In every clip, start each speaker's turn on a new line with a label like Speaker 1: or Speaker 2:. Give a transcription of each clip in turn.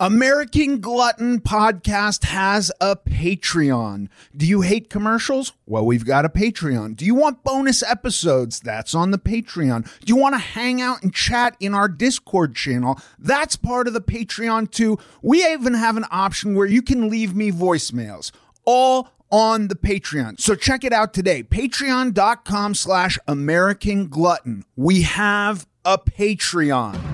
Speaker 1: American Glutton Podcast has a Patreon. Do you hate commercials? Well, we've got a Patreon. Do you want bonus episodes? That's on the Patreon. Do you want to hang out and chat in our Discord channel? That's part of the Patreon too. We even have an option where you can leave me voicemails. All on the Patreon. So check it out today. Patreon.com slash American Glutton. We have a Patreon.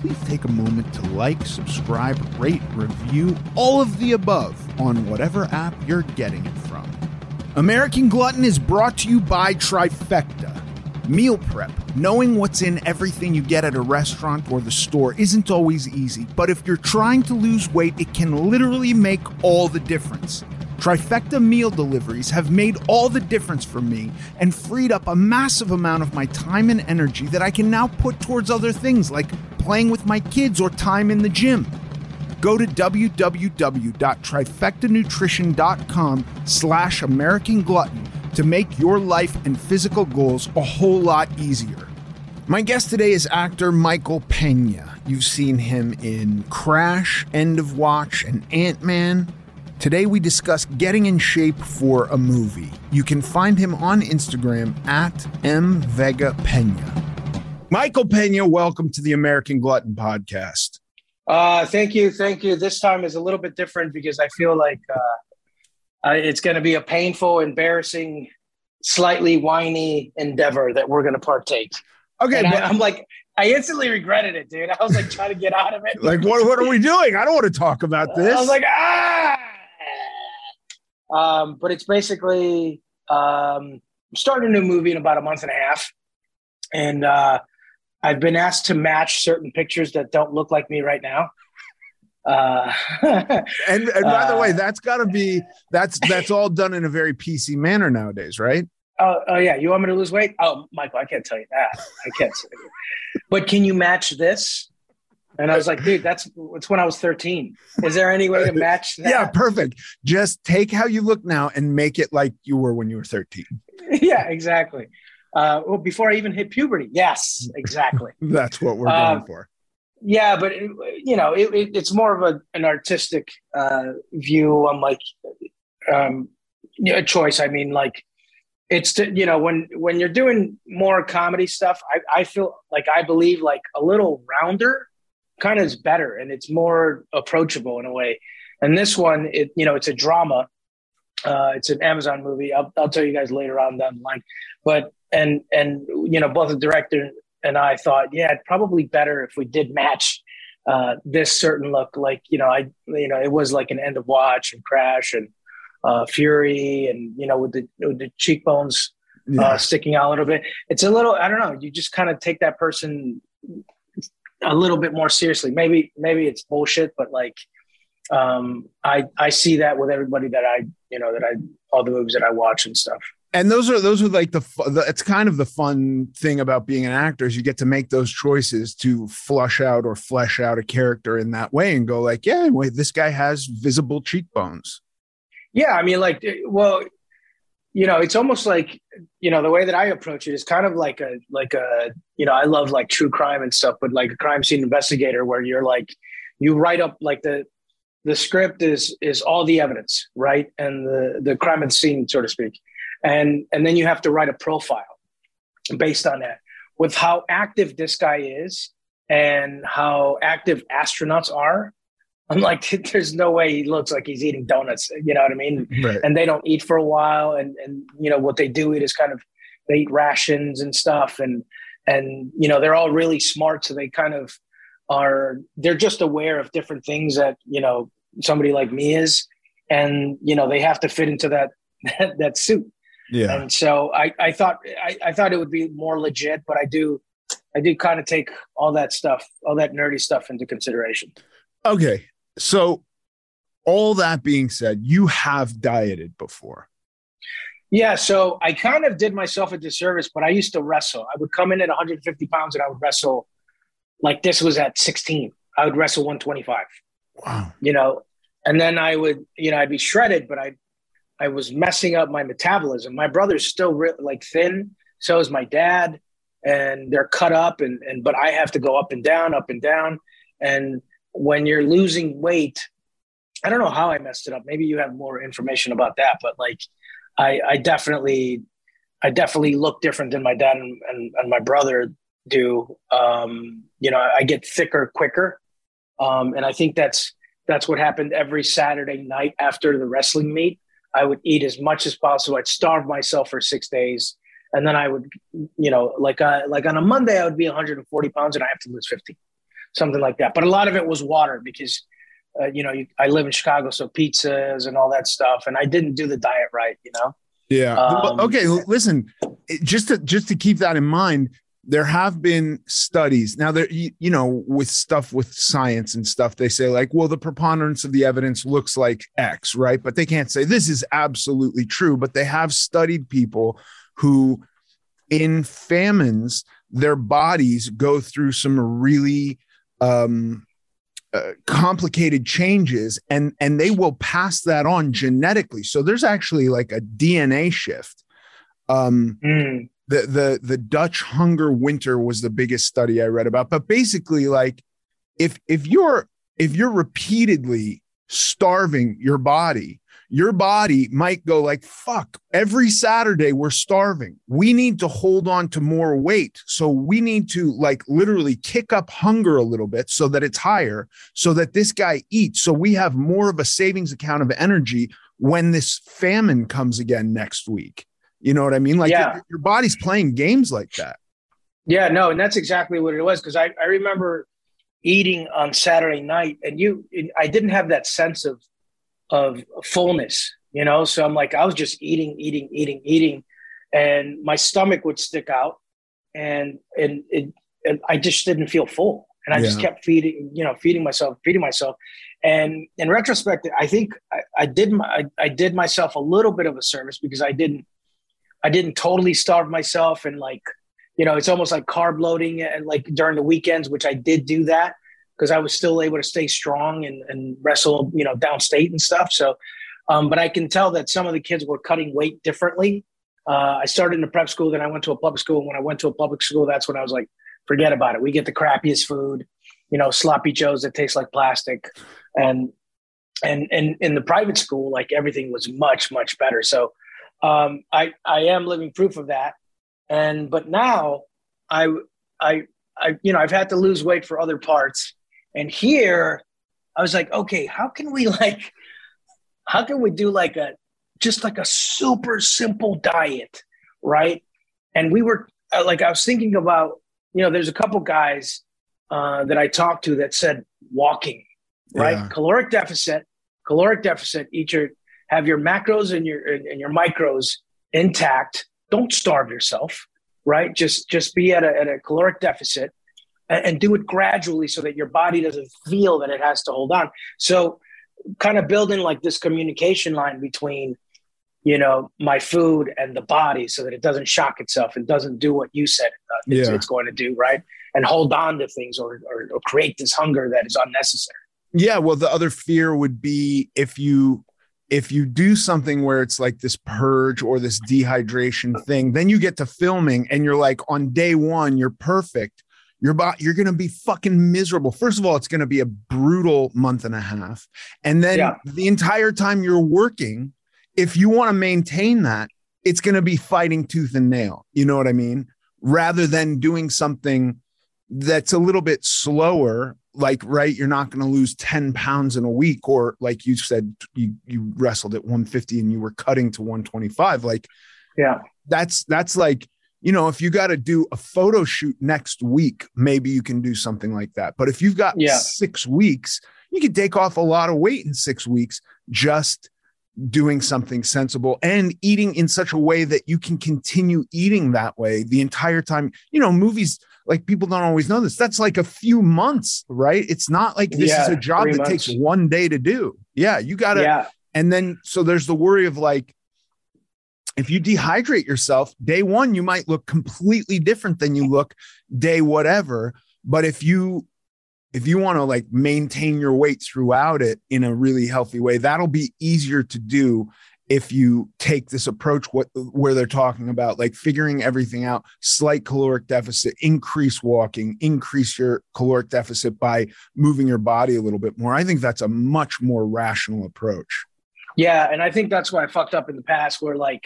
Speaker 1: please take a moment to like, subscribe, rate, review, all of the above on whatever app you're getting it from. American Glutton is brought to you by Trifecta. Meal prep, knowing what's in everything you get at a restaurant or the store isn't always easy, but if you're trying to lose weight, it can literally make all the difference. Trifecta meal deliveries have made all the difference for me and freed up a massive amount of my time and energy that I can now put towards other things like playing with my kids or time in the gym. Go to www.trifectanutrition.com slash American Glutton to make your life and physical goals a whole lot easier. My guest today is actor Michael Pena. You've seen him in Crash, End of Watch, and Ant-Man. Today we discuss getting in shape for a movie. You can find him on Instagram at mvegapena. Michael Pena, welcome to the American Glutton podcast.
Speaker 2: Uh, thank you, thank you. This time is a little bit different because I feel like uh, uh, it's going to be a painful, embarrassing, slightly whiny endeavor that we're going to partake.
Speaker 1: Okay,
Speaker 2: And
Speaker 1: but
Speaker 2: I, I'm like, I instantly regretted it, dude. I was like trying to get out of it.
Speaker 1: like what, what are we doing? I don't want to talk about this.
Speaker 2: I was like, ah. Um, but it's basically um, starting a new movie in about a month and a half, and uh, I've been asked to match certain pictures that don't look like me right now. Uh,
Speaker 1: and, and by the way,
Speaker 2: Uh,
Speaker 1: that's got to be that's that's all done in a very PC manner nowadays, right?
Speaker 2: oh, oh yeah, you want me to lose weight? Oh, Michael, I can't tell you that. I can't. But can you match this? And I was like, dude, that's it's when I was 13. Is there any way to match that?
Speaker 1: Yeah, perfect. Just take how you look now and make it like you were when you were 13.
Speaker 2: yeah, exactly. Uh, well, before I even hit puberty. Yes, exactly.
Speaker 1: That's what we're
Speaker 2: Um,
Speaker 1: going for.
Speaker 2: yeah, but it, you know, it, it, it's more of a, an artistic uh, view on like um, know, choice. I mean, like it's to, you know when when you're doing more comedy stuff, I, I feel like I believe like a little rounder kind of is better and it's more approachable in a way. And this one, it you know, it's a drama. Uh, it's an Amazon movie. I'll, I'll tell you guys later on down the line. But and and you know, both the director and I thought, yeah, probably better if we did match uh, this certain look. Like you know, I you know it was like an end of watch and crash and uh, fury and you know with the with the cheekbones uh, yeah. uh, sticking out a little bit. It's a little I don't know. You just kind of take that person a little bit more seriously. Maybe maybe it's bullshit, but like um, I I see that with everybody that I you know that I all the movies that I watch and stuff
Speaker 1: and those are those are like the, the, it's kind of the fun thing about being an actor is you get to make those choices to flush out or flesh out a character in that way and go like yeah wait this guy has visible cheekbones
Speaker 2: yeah i mean like well you know it's almost like you know the way that i approach it is kind of like a like a you know i love like true crime and stuff but like a crime scene investigator where you're like you write up like the the script is is all the evidence right? And the the crime the scene so to speak. And and then you have to write a profile based on that with how active this guy is and how active astronauts are i'm like there's no way he looks like he's eating donuts you know what i mean right. and they don't eat for a while and and you know what they do eat is kind of they eat rations and stuff and and you know they're all really smart so they kind of are they're just aware of different things that you know somebody like me is and you know they have to fit into that that, that suit yeah. And so I, I thought I, I thought it would be more legit, but I do I do kind of take all that stuff, all that nerdy stuff into consideration.
Speaker 1: Okay. So all that being said, you have dieted before.
Speaker 2: Yeah, so I kind of did myself a disservice, but I used to wrestle. I would come in at 150 pounds and I would wrestle like this was at 16. I would wrestle 125.
Speaker 1: Wow.
Speaker 2: You know, and then I would, you know, I'd be shredded, but I'd I was messing up my metabolism. My brother's still re- like thin, so is my dad, and they're cut up, and and but I have to go up and down, up and down, and when you're losing weight, I don't know how I messed it up. Maybe you have more information about that, but like, I I definitely, I definitely look different than my dad and and, and my brother do. Um, you know, I get thicker quicker, um, and I think that's that's what happened every Saturday night after the wrestling meet I would eat as much as possible. I'd starve myself for six days. And then I would, you know, like uh, like on a Monday, I would be 140 pounds and I have to lose 50, something like that. But a lot of it was water because, uh, you know, you, I live in Chicago, so pizzas and all that stuff. And I didn't do the diet right, you know?
Speaker 1: Yeah. Um, okay. Listen, just to just to keep that in mind, there have been studies now there you, you, know with stuff with science and stuff they say like well the preponderance of the evidence looks like x right but they can't say this is absolutely true but they have studied people who in famines their bodies go through some really um, uh, complicated changes and and they will pass that on genetically. So there's actually like a dna shift. Um mm. the the the Dutch hunger winter was the biggest study I read about. But basically, like if if you're if you're repeatedly starving your body, your body might go like, fuck, every Saturday we're starving. We need to hold on to more weight. So we need to like literally kick up hunger a little bit so that it's higher, so that this guy eats. So we have more of a savings account of energy when this famine comes again next week. You know what I mean? Like yeah. your, your body's playing games like that.
Speaker 2: Yeah, no, and that's exactly what it was. Because I, I remember eating on Saturday night, and you, I didn't have that sense of of fullness, you know. So I'm like, I was just eating, eating, eating, eating, and my stomach would stick out, and and it, and I just didn't feel full, and I yeah. just kept feeding, you know, feeding myself, feeding myself, and in retrospect, I think I, I did my, I, I did myself a little bit of a service because I didn't I didn't totally starve myself and like, you know, it's almost like carb loading and like during the weekends, which I did do that because I was still able to stay strong and, and wrestle, you know, downstate and stuff. So, um, but I can tell that some of the kids were cutting weight differently. Uh, I started in a prep school, then I went to a public school. And when I went to a public school, that's when I was like, forget about it. We get the crappiest food, you know, sloppy joes that taste like plastic. And, and, and in the private school, like everything was much, much better. So, um, I I am living proof of that. And but now I I I you know I've had to lose weight for other parts, and here I was like, okay, how can we like, how can we do like a just like a super simple diet, right? And we were uh, like, I was thinking about, you know, there's a couple guys uh, that I talked to that said walking, right?
Speaker 1: Yeah.
Speaker 2: Caloric deficit, caloric deficit. Eat your have your macros and your and your micros intact. Don't starve yourself, right? Just just be at a, at a caloric deficit and, and do it gradually so that your body doesn't feel that it has to hold on. So, kind of building like this communication line between you know my food and the body so that it doesn't shock itself and doesn't do what you said it's,
Speaker 1: Yeah.
Speaker 2: it's going to do right and hold on to things or, or, or create this hunger that is unnecessary
Speaker 1: Yeah, well, the other fear would be if you if you do something where it's like this purge or this dehydration thing, then you get to filming and you're like on day one, you're perfect. You're about, you're gonna be fucking miserable. First of all, it's gonna be a brutal month and a half. And then
Speaker 2: Yeah.
Speaker 1: the entire time you're working, if you want to maintain that, it's gonna be fighting tooth and nail. You know what I mean? Rather than doing something that's a little bit slower like right you're not going to lose 10 pounds in a week or like you said you you wrestled at 150 and you were cutting to 125 like
Speaker 2: yeah
Speaker 1: that's that's like you know if you got to do a photo shoot next week maybe you can do something like that. But if you've got
Speaker 2: Yeah.
Speaker 1: 6 weeks you can take off a lot of weight in 6 weeks just doing something sensible and eating in such a way that you can continue eating that way the entire time. You know movies like people don't always know this that's like a few months right? It's not like this is a job that
Speaker 2: months.
Speaker 1: takes one day to do. Yeah you gotta
Speaker 2: yeah.
Speaker 1: and then so there's the worry of like if you dehydrate yourself day one you might look completely different than you look day whatever. But if you if you want to like maintain your weight throughout it in a really healthy way that'll be easier to do if you take this approach what where they're talking about like figuring everything out slight caloric deficit increase walking increase your caloric deficit by moving your body a little bit more. I think that's a much more rational approach.
Speaker 2: Yeah and i think that's why i fucked up in the past where like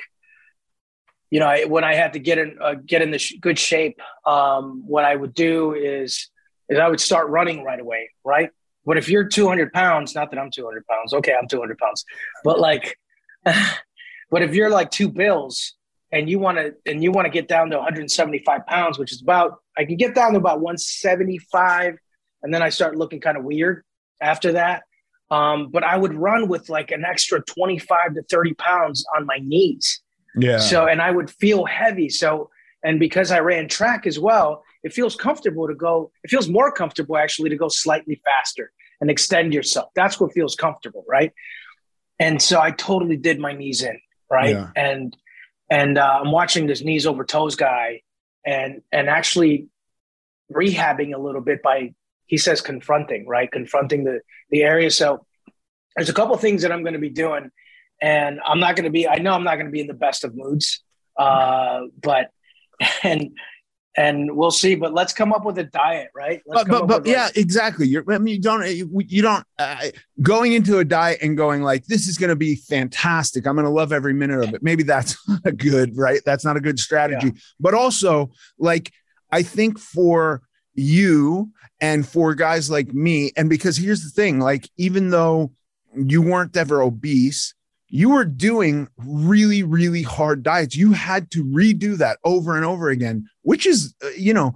Speaker 2: you know I, when i had to get in uh, get in the sh- good shape um what i would do is is i would start running right away right? But if you're 200 pounds not that i'm 200 pounds okay i'm 200 pounds but like but if you're like two bills and you want to and you want to get down to 175 pounds which is about i can get down to about 175 and then i start looking kind of weird after that. Um, but i would run with like an extra 25 to 30 pounds on my knees
Speaker 1: yeah.
Speaker 2: So and i would feel heavy. So and because i ran track as well it feels comfortable to go it feels more comfortable actually to go slightly faster and extend yourself. That's what feels comfortable right? And so i totally did my knees in right?
Speaker 1: Yeah.
Speaker 2: and and uh, i'm watching this knees over toes guy and and actually rehabbing a little bit by he says confronting right? Confronting the the area. So there's a couple things that i'm going to be doing and i'm not going to be i know i'm not going to be in the best of moods uh but and and we'll see but let's come up with a diet right? Let's
Speaker 1: but but, but yeah
Speaker 2: like-
Speaker 1: exactly. You're i mean you don't you, don't uh, going into a diet and going like this is going to be fantastic. I'm going to love every minute of it. Maybe that's not good right? That's not a good strategy. But also like i think for you and for guys like me and because here's the thing like even though you weren't ever obese you were doing really really hard diets. You had to redo that over and over again which is uh, you know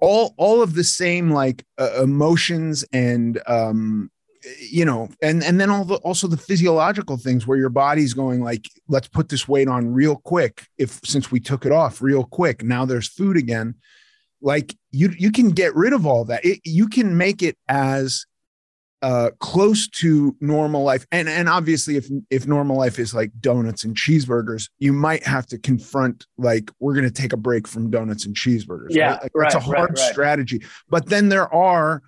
Speaker 1: all all of the same like uh, emotions and um you know and and then all the also the physiological things where your body's going like let's put this weight on real quick if since we took it off real quick now there's food again. Like you you can get rid of all that. It, you can make it as uh close to normal life and and obviously if if normal life is like donuts and cheeseburgers you might have to confront like we're going to take a break from donuts and cheeseburgers
Speaker 2: Yeah,
Speaker 1: right? Like, that's a
Speaker 2: right, right,
Speaker 1: hard
Speaker 2: right.
Speaker 1: strategy but then there are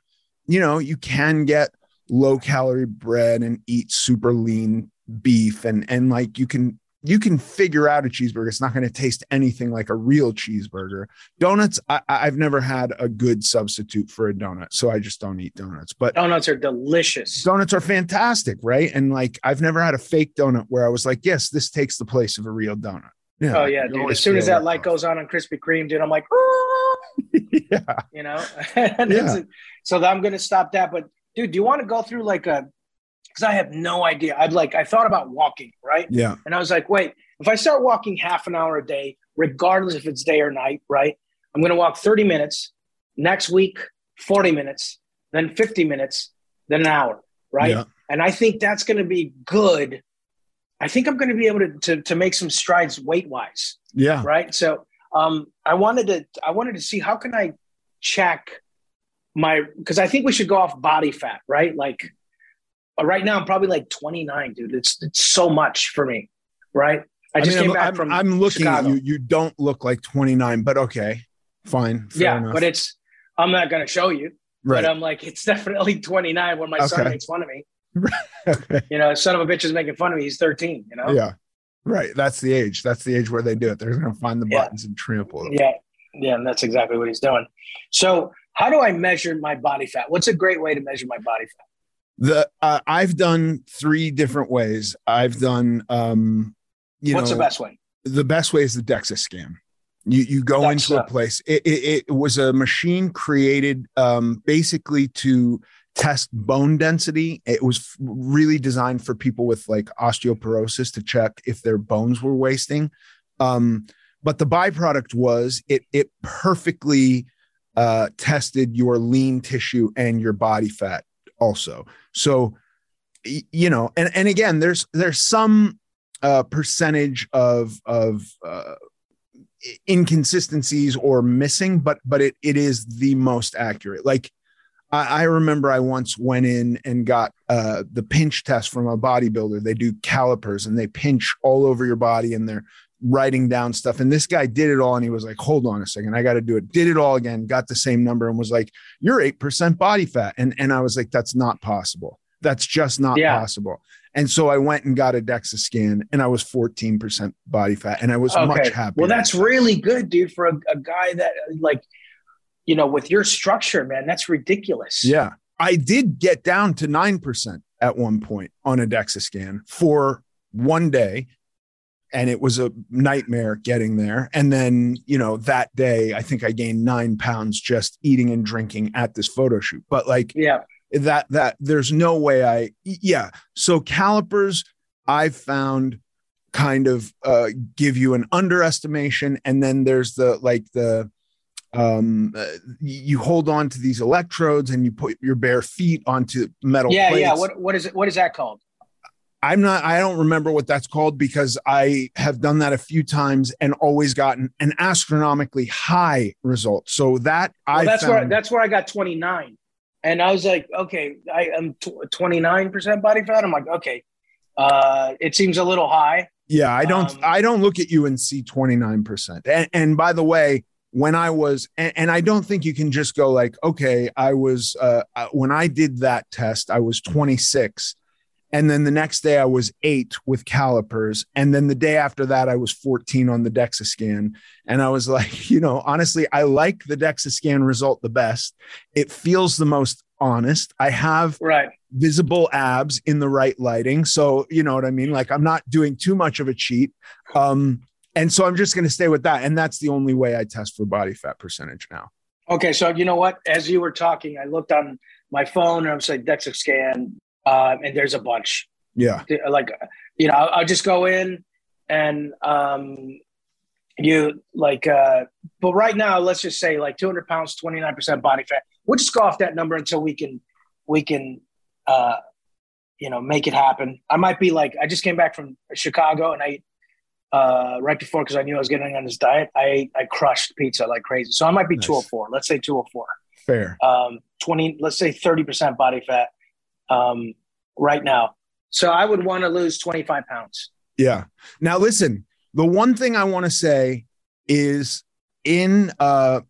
Speaker 1: you know you can get low calorie bread and eat super lean beef and and like you can you can figure out a cheeseburger. It's not going to taste anything like a real cheeseburger. Donuts I, i've never had a good substitute for a donut so i just don't eat donuts but
Speaker 2: donuts are delicious.
Speaker 1: Donuts are fantastic right? And like i've never had a fake donut where i was like yes this takes the place of a real donut. Yeah
Speaker 2: oh yeah dude. as soon as that light goes on on krispy kreme dude i'm like ah!
Speaker 1: yeah.
Speaker 2: You know?
Speaker 1: Yeah.
Speaker 2: so i'm going to stop that but dude do you want to go through like a because i have no idea i'd like i thought about walking right
Speaker 1: yeah
Speaker 2: and i was like wait if i start walking half an hour a day regardless if it's day or night right i'm going to walk 30 minutes next week 40 minutes then 50 minutes, then an hour, right?
Speaker 1: Yeah.
Speaker 2: And I think that's going to be good. I think I'm going to be able to, to, to make some strides weight wise,
Speaker 1: Yeah.
Speaker 2: right? So um, I wanted to I wanted to see how can I check my because I think we should go off body fat, right? Like right now I'm probably like 29, dude. It's it's so much for me, right? I just
Speaker 1: mean,
Speaker 2: came
Speaker 1: I'm,
Speaker 2: back
Speaker 1: I'm-
Speaker 2: from
Speaker 1: I'm looking
Speaker 2: Chicago.
Speaker 1: at you. You don't look like 29, but okay, fine.
Speaker 2: yeah,
Speaker 1: enough.
Speaker 2: but it's I'm not going to show you,
Speaker 1: right.
Speaker 2: but I'm like it's definitely 29 when my son makes fun of me.
Speaker 1: okay.
Speaker 2: You know, son of a bitch is making fun of me. He's 13. You know.
Speaker 1: Yeah. Right. That's the age. That's the age where they do it. They're going to find the
Speaker 2: Yeah.
Speaker 1: buttons and trample it.
Speaker 2: Yeah, yeah, and that's exactly what he's doing. So, how do I measure my body fat? What's a great way to measure my body fat?
Speaker 1: The uh, I've done three different ways. I've done um you
Speaker 2: What's
Speaker 1: know
Speaker 2: the best way?
Speaker 1: the best way is the DEXA scan. You you go into a place. It, it, it was a machine created um, basically to test bone density. It was really designed for people with like osteoporosis to check if their bones were wasting. Um, but the byproduct was it it perfectly uh, tested your lean tissue and your body fat also. So you know, and and again, there's there's some uh, percentage of of uh, inconsistencies or missing, but but it it is the most accurate. Like I, I remember I once went in and got uh, the pinch test from a bodybuilder. They do calipers and they pinch all over your body and they're writing down stuff. And this guy did it all and he was like, hold on a second, I got to do it. Did it all again, got the same number and was like, you're 8% body fat. And, and I was like, that's not possible. That's just not
Speaker 2: Yeah.
Speaker 1: possible. And so I went and got a DEXA scan and I was 14% body fat and I was much happier.
Speaker 2: Well, that's really good, dude, for a, a guy that uh, like, you know, with your structure, man, that's ridiculous.
Speaker 1: Yeah. I did get down to 9% at one point on a DEXA scan for one day. And it was a nightmare getting there. And then, you know, that day, I think I gained nine pounds just eating and drinking at this photo shoot. But like
Speaker 2: Yeah.
Speaker 1: that, that there's no way I, yeah. So calipers, I've found kind of uh, give you an underestimation. And then there's the, like the, um uh, you hold on to these electrodes and you put your bare feet onto metal
Speaker 2: Yeah,
Speaker 1: plates.
Speaker 2: yeah. What what is it? What is that called?
Speaker 1: I'm not i don't remember what that's called because i have done that a few times and always gotten an astronomically high result so that
Speaker 2: Well,
Speaker 1: i
Speaker 2: that's where that's where I got 29. And I was like, okay, I am tw- 29% body fat. I'm like, okay. Uh, it seems a little high.
Speaker 1: yeah i don't
Speaker 2: um,
Speaker 1: i don't look at you and see 29% and, and by the way when i was and, and i don't think you can just go like okay i was uh uh, when i did that test i was 26 And then the next day I was eight with calipers. And then the day after that, I was 14 on the DEXA scan. And I was like, you know, honestly, I like the DEXA scan result the best. It feels the most honest. I have
Speaker 2: Right.
Speaker 1: visible abs in the right lighting. So, you know what I mean? Like I'm not doing too much of a cheat. Um, and so I'm just going to stay with that. And that's the only way I test for body fat percentage now.
Speaker 2: Okay, so you know what? As you were talking, I looked on my phone and I was like DEXA scan, um, and there's a bunch.
Speaker 1: Yeah.
Speaker 2: Like, you know, I'll, I'll just go in and um, you like, uh, but right now, let's just say like 200 pounds, 29% body fat. We'll just go off that number until we can, we can, uh, you know, make it happen. I might be like, I just came back from Chicago and I, uh, right before, because I knew I was getting on this diet, I I crushed pizza like crazy. So I might be
Speaker 1: Nice.
Speaker 2: 204. Let's say 204
Speaker 1: Fair.
Speaker 2: um, 20, let's say 30% body fat um, right now. So I would want to lose 25 pounds.
Speaker 1: Yeah. Now listen, the one thing I want to say is in uh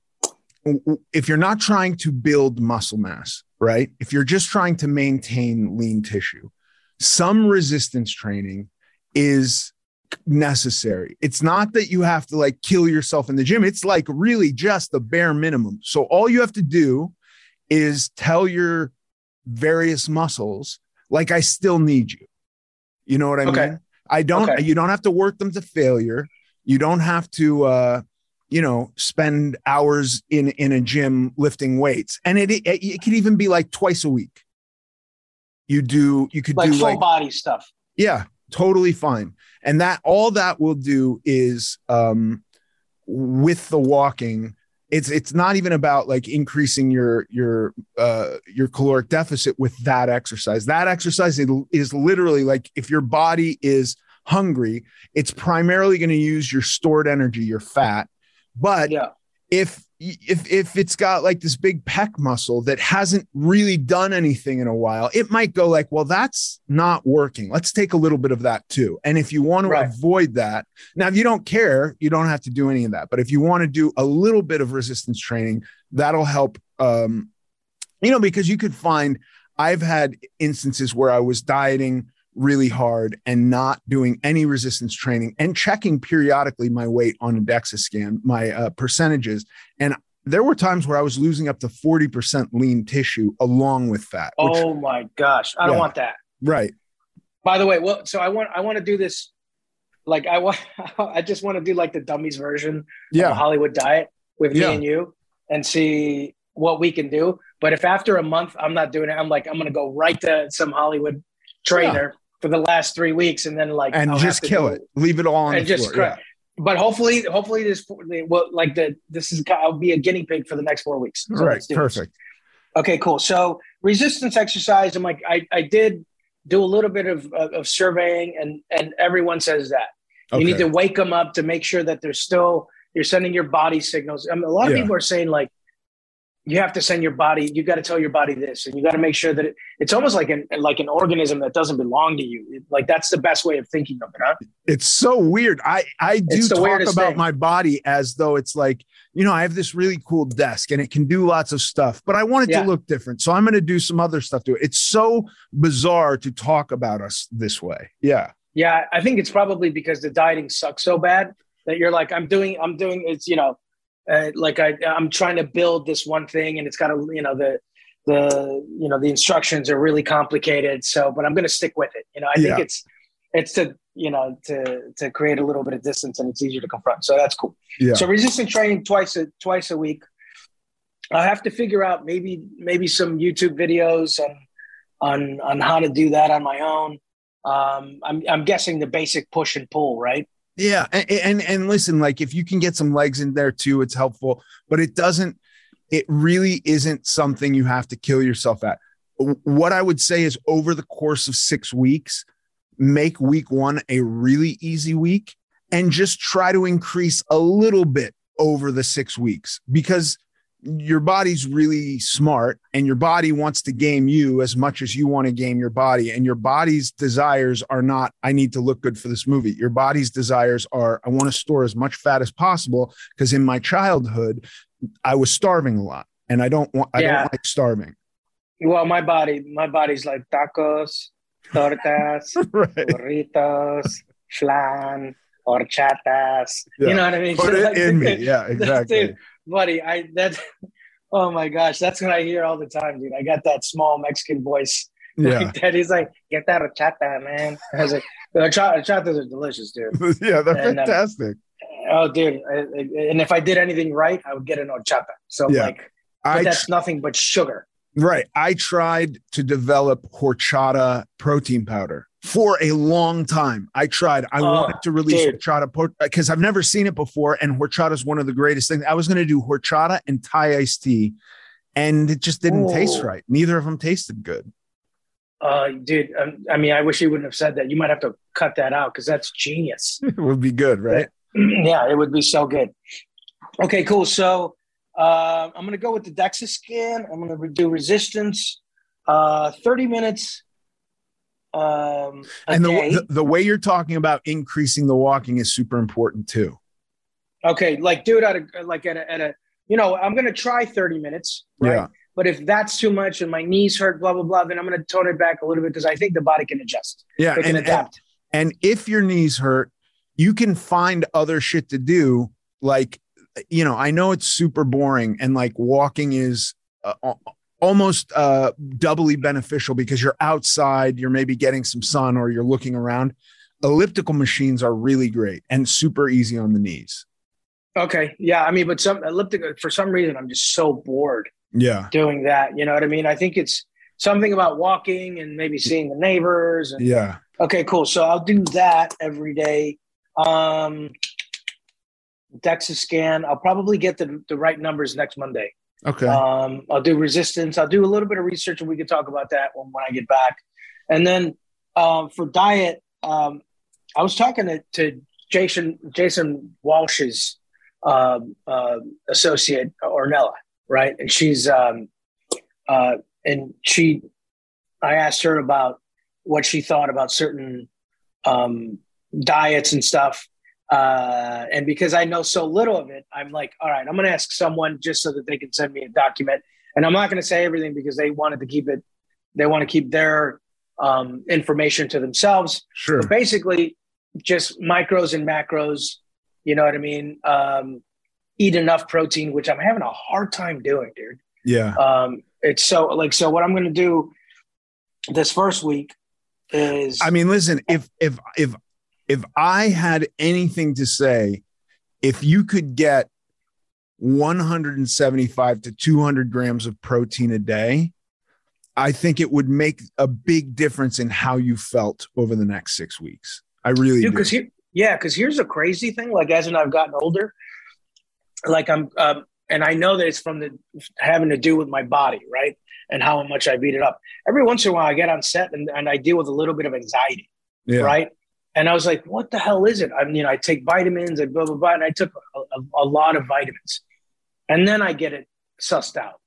Speaker 1: if you're not trying to build muscle mass, right? If you're just trying to maintain lean tissue, some resistance training is necessary. It's not that you have to like kill yourself in the gym. It's like really just the bare minimum. So all you have to do is tell your various muscles like I still need you. You know what I
Speaker 2: Okay.
Speaker 1: mean? I don't
Speaker 2: Okay.
Speaker 1: you don't have to work them to failure. You don't have to uh you know spend hours in in a gym lifting weights. And it it, it could even be like twice a week. You do you could do
Speaker 2: Like
Speaker 1: do
Speaker 2: full
Speaker 1: like
Speaker 2: body stuff.
Speaker 1: yeah, totally fine. And that all that will do is um with the walking it's it's not even about like increasing your your uh your caloric deficit with that exercise that exercise is literally like if your body is hungry it's primarily going to use your stored energy your fat but
Speaker 2: Yeah.
Speaker 1: if if if it's got like this big pec muscle that hasn't really done anything in a while it might go like well that's not working let's take a little bit of that too and if you want to
Speaker 2: Right.
Speaker 1: avoid that now if you don't care you don't have to do any of that but if you want to do a little bit of resistance training that'll help um you know because you could find i've had instances where i was dieting really hard and not doing any resistance training and checking periodically my weight on a DEXA scan, my uh, percentages. There were times where I was losing up to 40% lean tissue along with fat. which-
Speaker 2: Oh my gosh, I don't want that.
Speaker 1: right.
Speaker 2: By the way, well, so I want I want to do this. Like I want, I just want to do like the dummies version of the
Speaker 1: Yeah.
Speaker 2: Hollywood diet with
Speaker 1: Yeah.
Speaker 2: me and you, and see what we can do. But if after a month I'm not doing it, I'm like I'm gonna go right to some Hollywood trainer for the last three weeks, and then like
Speaker 1: And
Speaker 2: I'll
Speaker 1: just kill it. Leave it all on
Speaker 2: and
Speaker 1: the
Speaker 2: just
Speaker 1: floor.
Speaker 2: cry. But hopefully, hopefully this well, like the this is I'll be a guinea pig for the next four weeks. So
Speaker 1: Right.
Speaker 2: let's this.
Speaker 1: Perfect.
Speaker 2: Okay, cool. So resistance exercise. I'm like, I, I did do a little bit of, of, of surveying and, and everyone says that you need to wake them up to make sure that they're still, you're sending your body signals. I mean, a lot of
Speaker 1: Yeah.
Speaker 2: people are saying like, you have to send your body, you got to tell your body this, and you got to make sure that it, it's almost like an, like an organism that doesn't belong to you. It- like that's the best way of thinking of it. Huh?
Speaker 1: It's so weird. I I do talk about
Speaker 2: thing.
Speaker 1: my body as though it's like you know I have this really cool desk and it can do lots of stuff, but I want it
Speaker 2: Yeah.
Speaker 1: to look different, so I'm going to do some other stuff to it. It's so bizarre to talk about us this way. Yeah,
Speaker 2: Yeah, I think it's probably because the dieting sucks so bad that you're like, I'm doing, I'm doing, it's you know, uh, like I, I'm trying to build this one thing, and it's got to, you know, the, the, you know, the instructions are really complicated. So, but I'm going to stick with it. You know, I think it's, it's to, you know, to to create a little bit of distance, and it's easier to confront. So that's cool.
Speaker 1: yeah,
Speaker 2: So resistance training twice a twice a week. I have to figure out maybe maybe some YouTube videos on on on how to do that on my own. Um, I'm I'm guessing the basic push and pull, right?
Speaker 1: Yeah. And, and and listen, like if you can get some legs in there too, it's helpful. But it doesn't. It really isn't something you have to kill yourself at. What I would say is over the course of six weeks, make week one a really easy week and just try to increase a little bit over the six weeks because your body's really smart and your body wants to game you as much as you want to game your body and your body's desires are not i need to look good for this movie your body's desires are i want to store as much fat as possible because in my childhood i was starving a lot and i don't want i
Speaker 2: Yeah.
Speaker 1: don't like starving
Speaker 2: Well, my body, my body's like tacos, tortas,
Speaker 1: right
Speaker 2: burritos, flan, horchatas.
Speaker 1: Yeah.
Speaker 2: You know what I mean?
Speaker 1: put it in me yeah exactly
Speaker 2: buddy. I that. Oh my gosh, that's what I hear all the time, dude. I got that small Mexican voice
Speaker 1: yeah
Speaker 2: like that. He's like, "Get that horchata, man." I was like, "The horchata- horchatas are delicious, dude."
Speaker 1: yeah they're
Speaker 2: And, um,
Speaker 1: fantastic
Speaker 2: Oh, dude! I- I- And if I did anything right, I would get an horchata. So
Speaker 1: Yeah.
Speaker 2: like, but
Speaker 1: i
Speaker 2: that's nothing but sugar.
Speaker 1: Right. I tried to develop horchata protein powder for a long time. I tried. I
Speaker 2: Oh,
Speaker 1: wanted to release
Speaker 2: dude.
Speaker 1: horchata because I've never seen it before. And horchata is one of the greatest things. I was going to do horchata and Thai iced tea, and it just didn't taste right. Neither of them tasted good.
Speaker 2: Uh, dude, um, I mean, I wish you wouldn't have said that. You might have to cut that out because that's genius.
Speaker 1: It would be good, right?
Speaker 2: yeah, it would be so good. Okay, cool. So uh, I'm going to go with the DEXA scan. I'm going to do resistance, uh, 30 minutes um,
Speaker 1: And the, the the way you're talking about increasing the walking is super important too.
Speaker 2: okay, like do it at a like at a, at a you know I'm going to try 30 minutes, right?
Speaker 1: Yeah.
Speaker 2: But if that's too much and my knees hurt, blah blah blah, then I'm going to tone it back a little bit because I think the body can adjust.
Speaker 1: Yeah.
Speaker 2: It can
Speaker 1: And, and,
Speaker 2: adapt.
Speaker 1: and if your knees hurt, you can find other shit to do. Like, you know, I know it's super boring and like walking is uh, almost uh, doubly beneficial because you're outside, you're maybe getting some sun or you're looking around. Elliptical machines are really great and super easy on the knees.
Speaker 2: Okay, yeah, I mean, but some elliptical for some reason I'm just so bored.
Speaker 1: Yeah.
Speaker 2: doing that. You know what I mean? I think it's something about walking and maybe seeing the neighbors. And,
Speaker 1: Yeah.
Speaker 2: Okay, cool. So I'll do that every day. Um, DEXA scan. I'll probably get the, the right numbers next Monday.
Speaker 1: Okay.
Speaker 2: Um, I'll do resistance. I'll do a little bit of research, and we can talk about that when, when I get back. And then um, for diet, um, I was talking to, to Jason Jason Walsh's um, uh, associate Ornella, right? And she's um, uh, and she, I asked her about what she thought about certain um, diets and stuff. Uh, and because I know so little of it, I'm like, all right, I'm going to ask someone just so that they can send me a document. And I'm not going to say everything because they wanted to keep it, they want to keep their um, information to themselves.
Speaker 1: Sure.
Speaker 2: But basically, just micros and macros. You know what I mean? Um, eat enough protein, which I'm having a hard time doing, dude.
Speaker 1: Yeah.
Speaker 2: Um, it's so like so. What I'm going to do this first week is.
Speaker 1: I mean, listen. If if if if I had anything to say, if you could get 175 to 200 grams of protein a day, I think it would make a big difference in how you felt over the next six weeks. I really
Speaker 2: Dude,
Speaker 1: do.
Speaker 2: here, yeah, because here's a crazy thing. Like as and I've gotten older, like I'm, um, and I know that it's from the having to do with my body, right, and how much I beat it up. Every once in a while, I get on set and, and I deal with a little bit of anxiety,
Speaker 1: yeah.
Speaker 2: right? And I was like, "What the hell is it?" I mean, you know, I take vitamins, and blah blah blah, and I took a, a, lot of vitamins, and then I get it sussed out.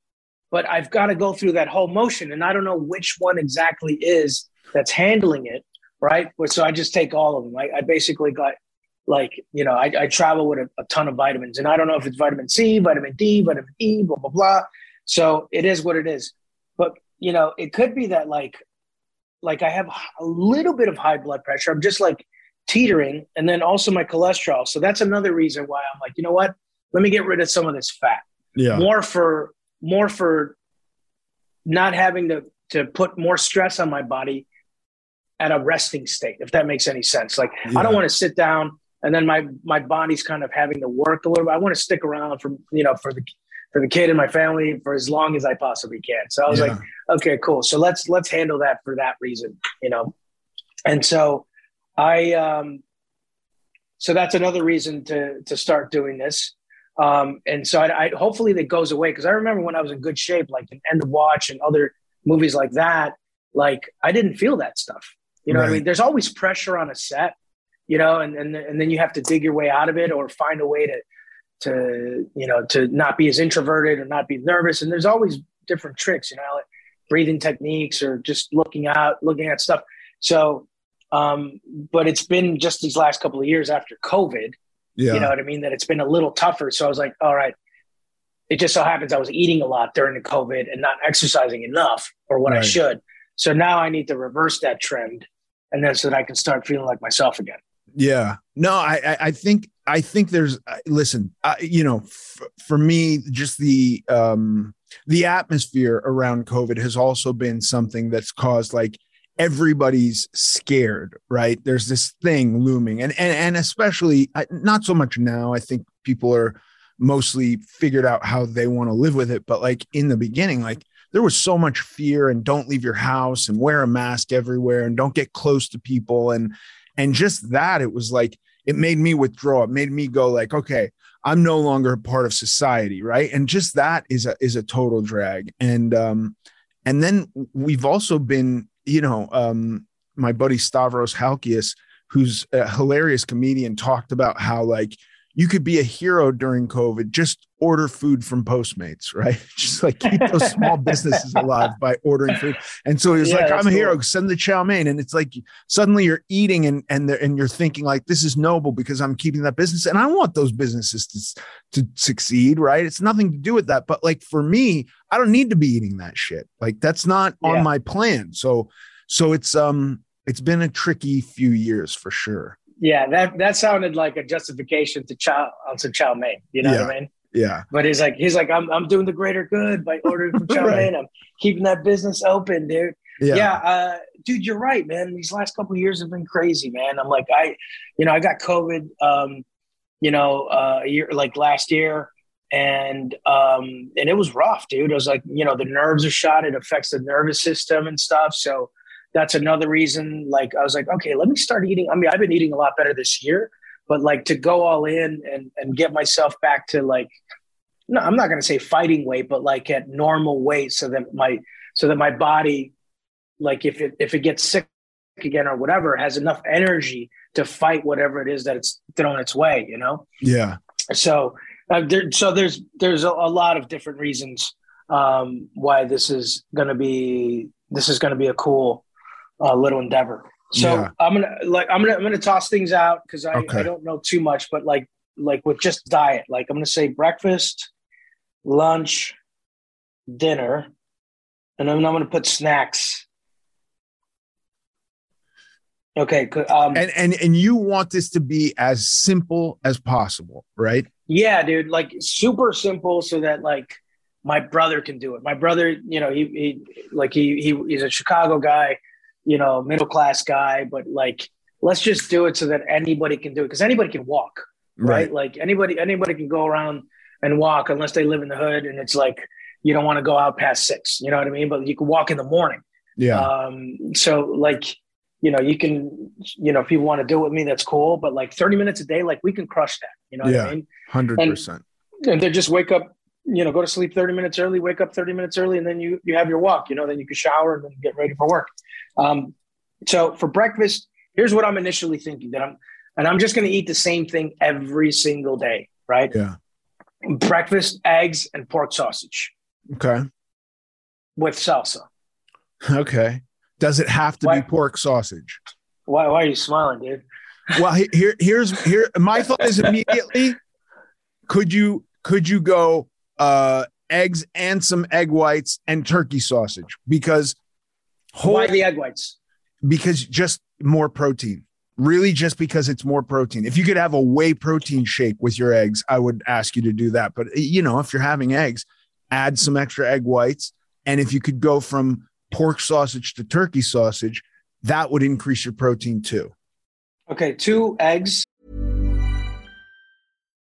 Speaker 2: But I've got to go through that whole motion, and I don't know which one exactly is that's handling it right? So I just take all of them. I, I basically got like, you know, I, I travel with a, a, ton of vitamins and I don't know if it's vitamin C, vitamin D, vitamin E, blah, blah, blah. So it is what it is. But, you know, it could be that like, like I have a little bit of high blood pressure. I'm just like teetering and then also my cholesterol. So that's another reason why I'm like, you know what? Let me get rid of some of this fat.
Speaker 1: Yeah.
Speaker 2: More for, more for not having to, to put more stress on my body at a resting state, if that makes any sense. Like yeah. I don't want to sit down and then my my body's kind of having to work a little bit. I want to stick around for you know for the for the kid and my family for as long as I possibly can. So I was yeah. like, okay, cool. So let's let's handle that for that reason, you know. And so I um so that's another reason to to start doing this. Um, and so I, I hopefully that goes away because I remember when I was in good shape, like in End of Watch and other movies like that, like I didn't feel that stuff. You know right. what I mean? There's always pressure on a set, you know, and, and and then you have to dig your way out of it or find a way to to you know to not be as introverted or not be nervous. And there's always different tricks, you know, like breathing techniques or just looking out, looking at stuff. So, um, but it's been just these last couple of years after COVID, yeah. you know what I mean, that it's been a little tougher. So I was like, all right, it just so happens I was eating a lot during the COVID and not exercising enough or what right. I should. So now I need to reverse that trend and then so that I can start feeling like myself again.
Speaker 1: Yeah. No, I I think I think there's listen, I, you know, f- for me just the um the atmosphere around COVID has also been something that's caused like everybody's scared, right? There's this thing looming and and and especially not so much now. I think people are mostly figured out how they want to live with it, but like in the beginning like there was so much fear and don't leave your house and wear a mask everywhere and don't get close to people and and just that it was like it made me withdraw it made me go like okay i'm no longer a part of society right and just that is a is a total drag and um and then we've also been you know um my buddy stavros halkias who's a hilarious comedian talked about how like you could be a hero during COVID. Just order food from Postmates, right? Just like keep those small businesses alive by ordering food. And so he's yeah, like, I'm a hero. Send the chow mein. And it's like suddenly you're eating and and and you're thinking like this is noble because I'm keeping that business. And I want those businesses to, to succeed, right? It's nothing to do with that. But like for me, I don't need to be eating that shit. Like that's not yeah. on my plan. So so it's um it's been a tricky few years for sure.
Speaker 2: Yeah, that that sounded like a justification to chow on some chow mein. You know
Speaker 1: yeah.
Speaker 2: what I mean?
Speaker 1: Yeah.
Speaker 2: But he's like, he's like, I'm I'm doing the greater good by ordering from China. right. I'm keeping that business open, dude. Yeah, yeah uh, dude, you're right, man. These last couple years have been crazy, man. I'm like, I, you know, I got COVID, um, you know, uh, year like last year, and um, and it was rough, dude. It was like, you know, the nerves are shot. It affects the nervous system and stuff. So that's another reason. Like I was like, okay, let me start eating. I mean, I've been eating a lot better this year, but like to go all in and and get myself back to like no i'm not going to say fighting weight but like at normal weight so that my so that my body like if it if it gets sick again or whatever has enough energy to fight whatever it is that it's thrown its way you know
Speaker 1: Yeah.
Speaker 2: so uh, there, so there's there's a, a lot of different reasons um, why this is going to be this is going to be a cool uh, little endeavor. So
Speaker 1: Yeah.
Speaker 2: I'm gonna like I'm gonna I'm gonna toss things out because I,
Speaker 1: Okay.
Speaker 2: I don't know too much, but like like with just diet, like I'm gonna say breakfast, lunch, dinner, and then I'm gonna put snacks. Okay, good. Um,
Speaker 1: And and and you want this to be as simple as possible, right?
Speaker 2: Yeah, dude, like super simple so that like my brother can do it. My brother, you know, he, he like he, he he's a Chicago guy, you know, middle class guy, but like let's just do it so that anybody can do it because anybody can walk, right? Like anybody anybody can go around and walk unless they live in the hood and it's like you don't want to go out past six, you know what I mean? But you can walk in the morning.
Speaker 1: Yeah.
Speaker 2: Um, so like, you know, you can, you know, if people want to do it with me, that's cool. But like 30 minutes a day, like we can crush that. You know what
Speaker 1: Yeah.
Speaker 2: I mean?
Speaker 1: Hundred percent.
Speaker 2: And then just wake up, you know, go to sleep 30 minutes early, wake up 30 minutes early, and then you you have your walk, you know, then you can shower and then get ready for work. Um, so for breakfast, here's what I'm initially thinking that I'm and I'm just gonna eat the same thing every single day, right?
Speaker 1: Yeah.
Speaker 2: Breakfast, eggs, and pork sausage
Speaker 1: Okay.
Speaker 2: with salsa.
Speaker 1: Okay. Does it have to
Speaker 2: Why-
Speaker 1: be pork sausage?
Speaker 2: Why, why are you smiling, dude?
Speaker 1: Well, here, here's here. My thought is immediately. Could you could you go uh eggs and some egg whites and turkey sausage because whole
Speaker 2: Why the egg whites?
Speaker 1: because just more protein. Really, just because it's more protein. If you could have a whey protein shake with your eggs, I would ask you to do that. But you know, if you're having eggs, add some extra egg whites, and if you could go from pork sausage to turkey sausage, that would increase your protein too.
Speaker 2: Okay, two eggs.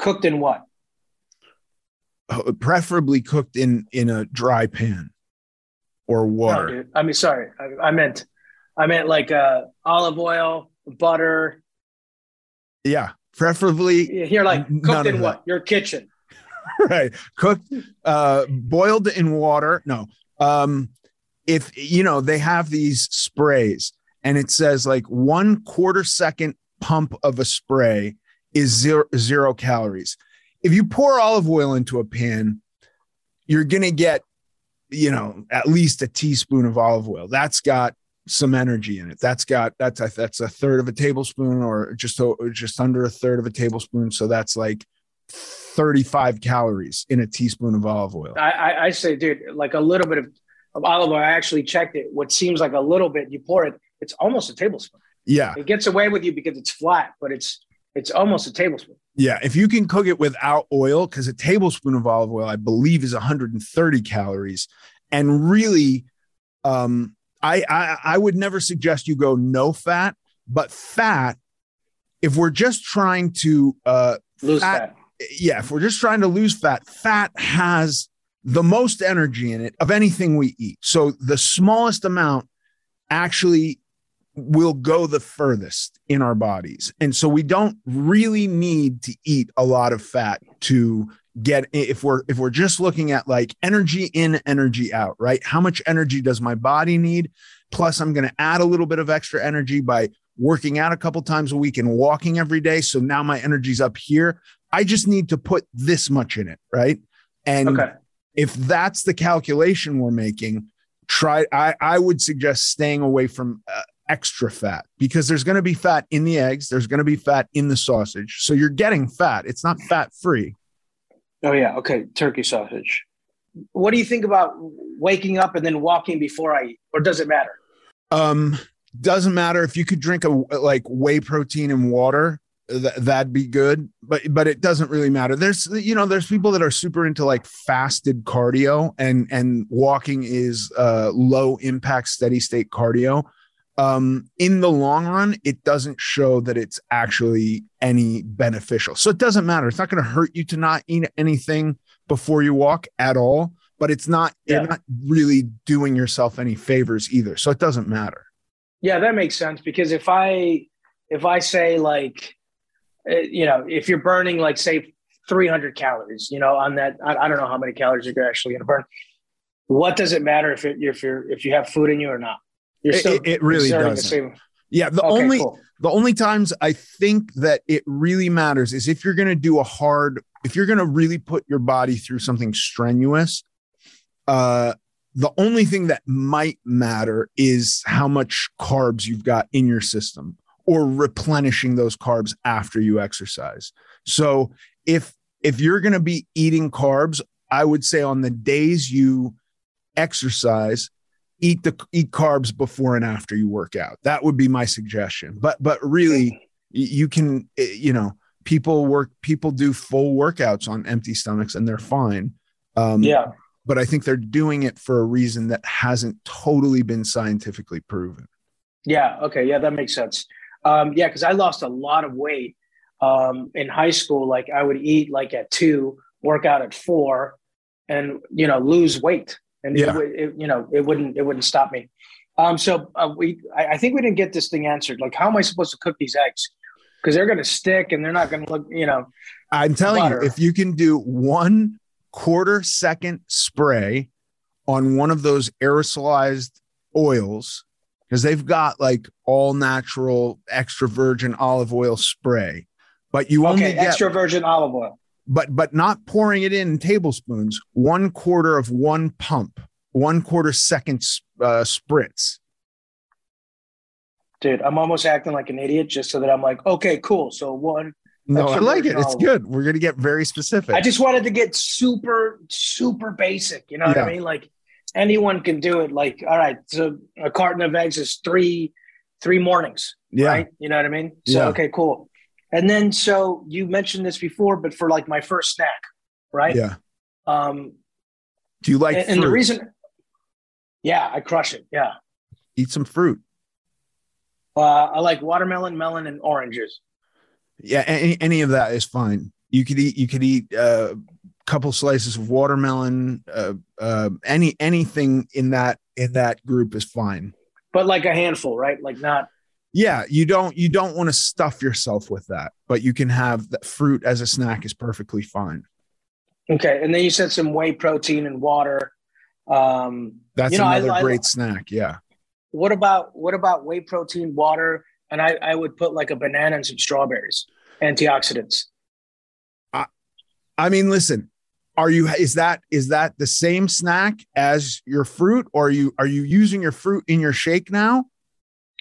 Speaker 2: cooked in what?
Speaker 1: Uh, Preferably cooked in in a dry pan or
Speaker 2: No,
Speaker 1: water.
Speaker 2: dude. I mean, sorry, I, I meant, I meant like uh, olive oil, butter.
Speaker 1: yeah. Preferably
Speaker 2: Here, like cooked in what? Your kitchen.
Speaker 1: right cooked uh boiled in water no um if you know they have these sprays and it says like one quarter second pump of a spray is zero zero calories if you pour olive oil into a pan you're gonna get you know at least a teaspoon of olive oil that's got some energy in it that's got that's a, that's a third of a tablespoon or just just under a third of a tablespoon so that's like 35 calories in a teaspoon of olive oil.
Speaker 2: I, I, I say, dude, like a little bit of, of olive oil. I actually checked it. What seems like a little bit, you pour it, it's almost a tablespoon.
Speaker 1: Yeah.
Speaker 2: It gets away with you because it's flat, but it's it's almost a tablespoon.
Speaker 1: Yeah, if you can cook it without oil, because a tablespoon of olive oil, I believe, is 130 calories, and really, um, I, I I would never suggest you go no fat, but fat. If we're just trying to uh,
Speaker 2: Lose fat.
Speaker 1: yeah, if we're just trying to lose fat, fat has the most energy in it of anything we eat. So the smallest amount actually will go the furthest in our bodies. And so we don't really need to eat a lot of fat to get if we're if we're just looking at like energy in energy out, right? How much energy does my body need? Plus I'm going to add a little bit of extra energy by working out a couple times a week and walking every day. So now my energy's up here. I just need to put this much in it, right? And
Speaker 2: Okay.
Speaker 1: if that's the calculation we're making, try. I, I would suggest staying away from uh, extra fat because there's going to be fat in the eggs. There's going to be fat in the sausage. So you're getting fat. It's not fat free.
Speaker 2: Oh yeah, okay. Turkey sausage. What do you think about waking up and then walking before I eat, or does it matter?
Speaker 1: Um, doesn't matter if you could drink a like whey protein and water. Th- that'd be good, but but it doesn't really matter. There's you know there's people that are super into like fasted cardio and and walking is uh, low impact steady state cardio. Um, in the long run, it doesn't show that it's actually any beneficial. So it doesn't matter. It's not going to hurt you to not eat anything before you walk at all. But it's not
Speaker 2: Yeah.
Speaker 1: you're not really doing yourself any favors either. So it doesn't matter.
Speaker 2: Yeah, that makes sense because if I if I say like, uh, you know, if you're burning like say 300 calories, you know, on that, I, I don't know how many calories you're actually going to burn. What does it matter if it, if you're if you have food in you or not? Still
Speaker 1: it- it really doesn't. Yeah, the
Speaker 2: Okay,
Speaker 1: only
Speaker 2: cool.
Speaker 1: the only times I think that it really matters is if you're going to do a hard, if you're going to really put your body through something strenuous. Uh, the only thing that might matter is how much carbs you've got in your system or replenishing those carbs after you exercise. So if if you're going to be eating carbs, I would say on the days you exercise, eat the eat carbs before and after you work out. That would be my suggestion. But but really, you can eh, you know people work people do full workouts on empty stomachs and they're fine. Um,
Speaker 2: Yeah.
Speaker 1: but I think they're doing it for a reason that hasn't totally been scientifically proven.
Speaker 2: Yeah. Okay. Yeah, that makes sense. Um, yeah, because I lost a lot of weight um, in high school. Like I would eat like at two, work out at four, and you know lose weight, and
Speaker 1: Yeah.
Speaker 2: it, it, you know it wouldn't it wouldn't stop me. Um, so uh, we I, I think we didn't get this thing answered. Like, how am I supposed to cook these eggs? Because they're going to stick and they're not going to look. You know.
Speaker 1: I'm telling
Speaker 2: Butter.
Speaker 1: you, if you can do one quarter second spray on one of those aerosolized oils, because they've got like all natural extra virgin olive oil spray, but you only
Speaker 2: Okay.
Speaker 1: get,
Speaker 2: Extra virgin olive oil.
Speaker 1: But but not pouring it in tablespoons. One quarter of one pump, one quarter second uh, spritz.
Speaker 2: Dude, I'm almost acting like an idiot just so that I'm like, okay, cool. So one,
Speaker 1: No, I like it. It's good. We're gonna get very specific.
Speaker 2: I just wanted to get super, super basic. You know what
Speaker 1: Yeah.
Speaker 2: I mean? Like anyone can do it. Like, all right, so a carton of eggs is three, three mornings,
Speaker 1: yeah,
Speaker 2: right? You know what I mean? So
Speaker 1: Yeah.
Speaker 2: okay, cool. And then so you mentioned this before, but for like my first snack, right?
Speaker 1: yeah.
Speaker 2: Um,
Speaker 1: Do you like
Speaker 2: and, and the reason, yeah, I crush it. Yeah,
Speaker 1: Eat some fruit.
Speaker 2: uh, I like watermelon, melon, and oranges.
Speaker 1: Yeah, any, any of that is fine. You could eat. You could eat a couple slices of watermelon. Uh, uh, any anything in that in that group is fine.
Speaker 2: But like a handful, right? Like not
Speaker 1: Yeah, you don't you don't want to stuff yourself with that, but you can have that fruit as a snack is perfectly fine.
Speaker 2: okay. And then you said some whey protein and water. Um,
Speaker 1: That's
Speaker 2: You know,
Speaker 1: another
Speaker 2: I-
Speaker 1: great snack. Yeah.
Speaker 2: What about what about whey protein, water, and I, I would put like a banana and some strawberries, antioxidants.
Speaker 1: I i mean, listen, are you is that is that the same snack as your fruit, or are you are you using your fruit in your shake now?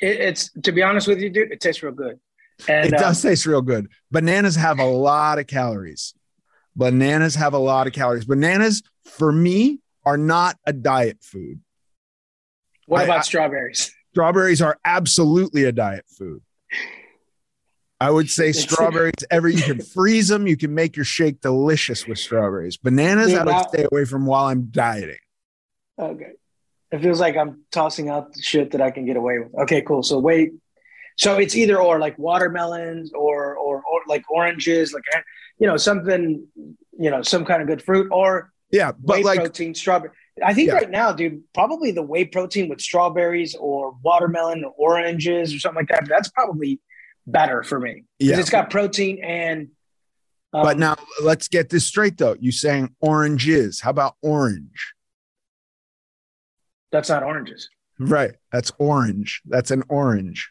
Speaker 2: It, it's to be honest with you, dude, it tastes real good. And
Speaker 1: it does
Speaker 2: um,
Speaker 1: taste real good. Bananas have a lot of calories. Bananas have a lot of calories. Bananas, for me, are not a diet food.
Speaker 2: what
Speaker 1: I-
Speaker 2: about
Speaker 1: I-
Speaker 2: strawberries?
Speaker 1: Strawberries are absolutely a diet food. I would say strawberries. Every you can freeze them. You can make your shake delicious with strawberries. Bananas,
Speaker 2: Dude,
Speaker 1: I would
Speaker 2: now-
Speaker 1: stay away from while I'm dieting.
Speaker 2: Okay. It feels like I'm tossing out the shit that I can get away with. Okay, cool. So wait. So it's either or like watermelons or or or like oranges, like you know, something, you know, some kind of good fruit or
Speaker 1: Yeah, but
Speaker 2: whey
Speaker 1: like
Speaker 2: protein strawberry. I think
Speaker 1: Yeah.
Speaker 2: right now, dude, probably the whey protein with strawberries or watermelon or oranges or something like that. That's probably better for me.
Speaker 1: Yeah.
Speaker 2: It's got protein and um,
Speaker 1: but now let's get this straight though. You saying oranges? How about orange?
Speaker 2: That's not oranges.
Speaker 1: Right. That's orange. That's an orange.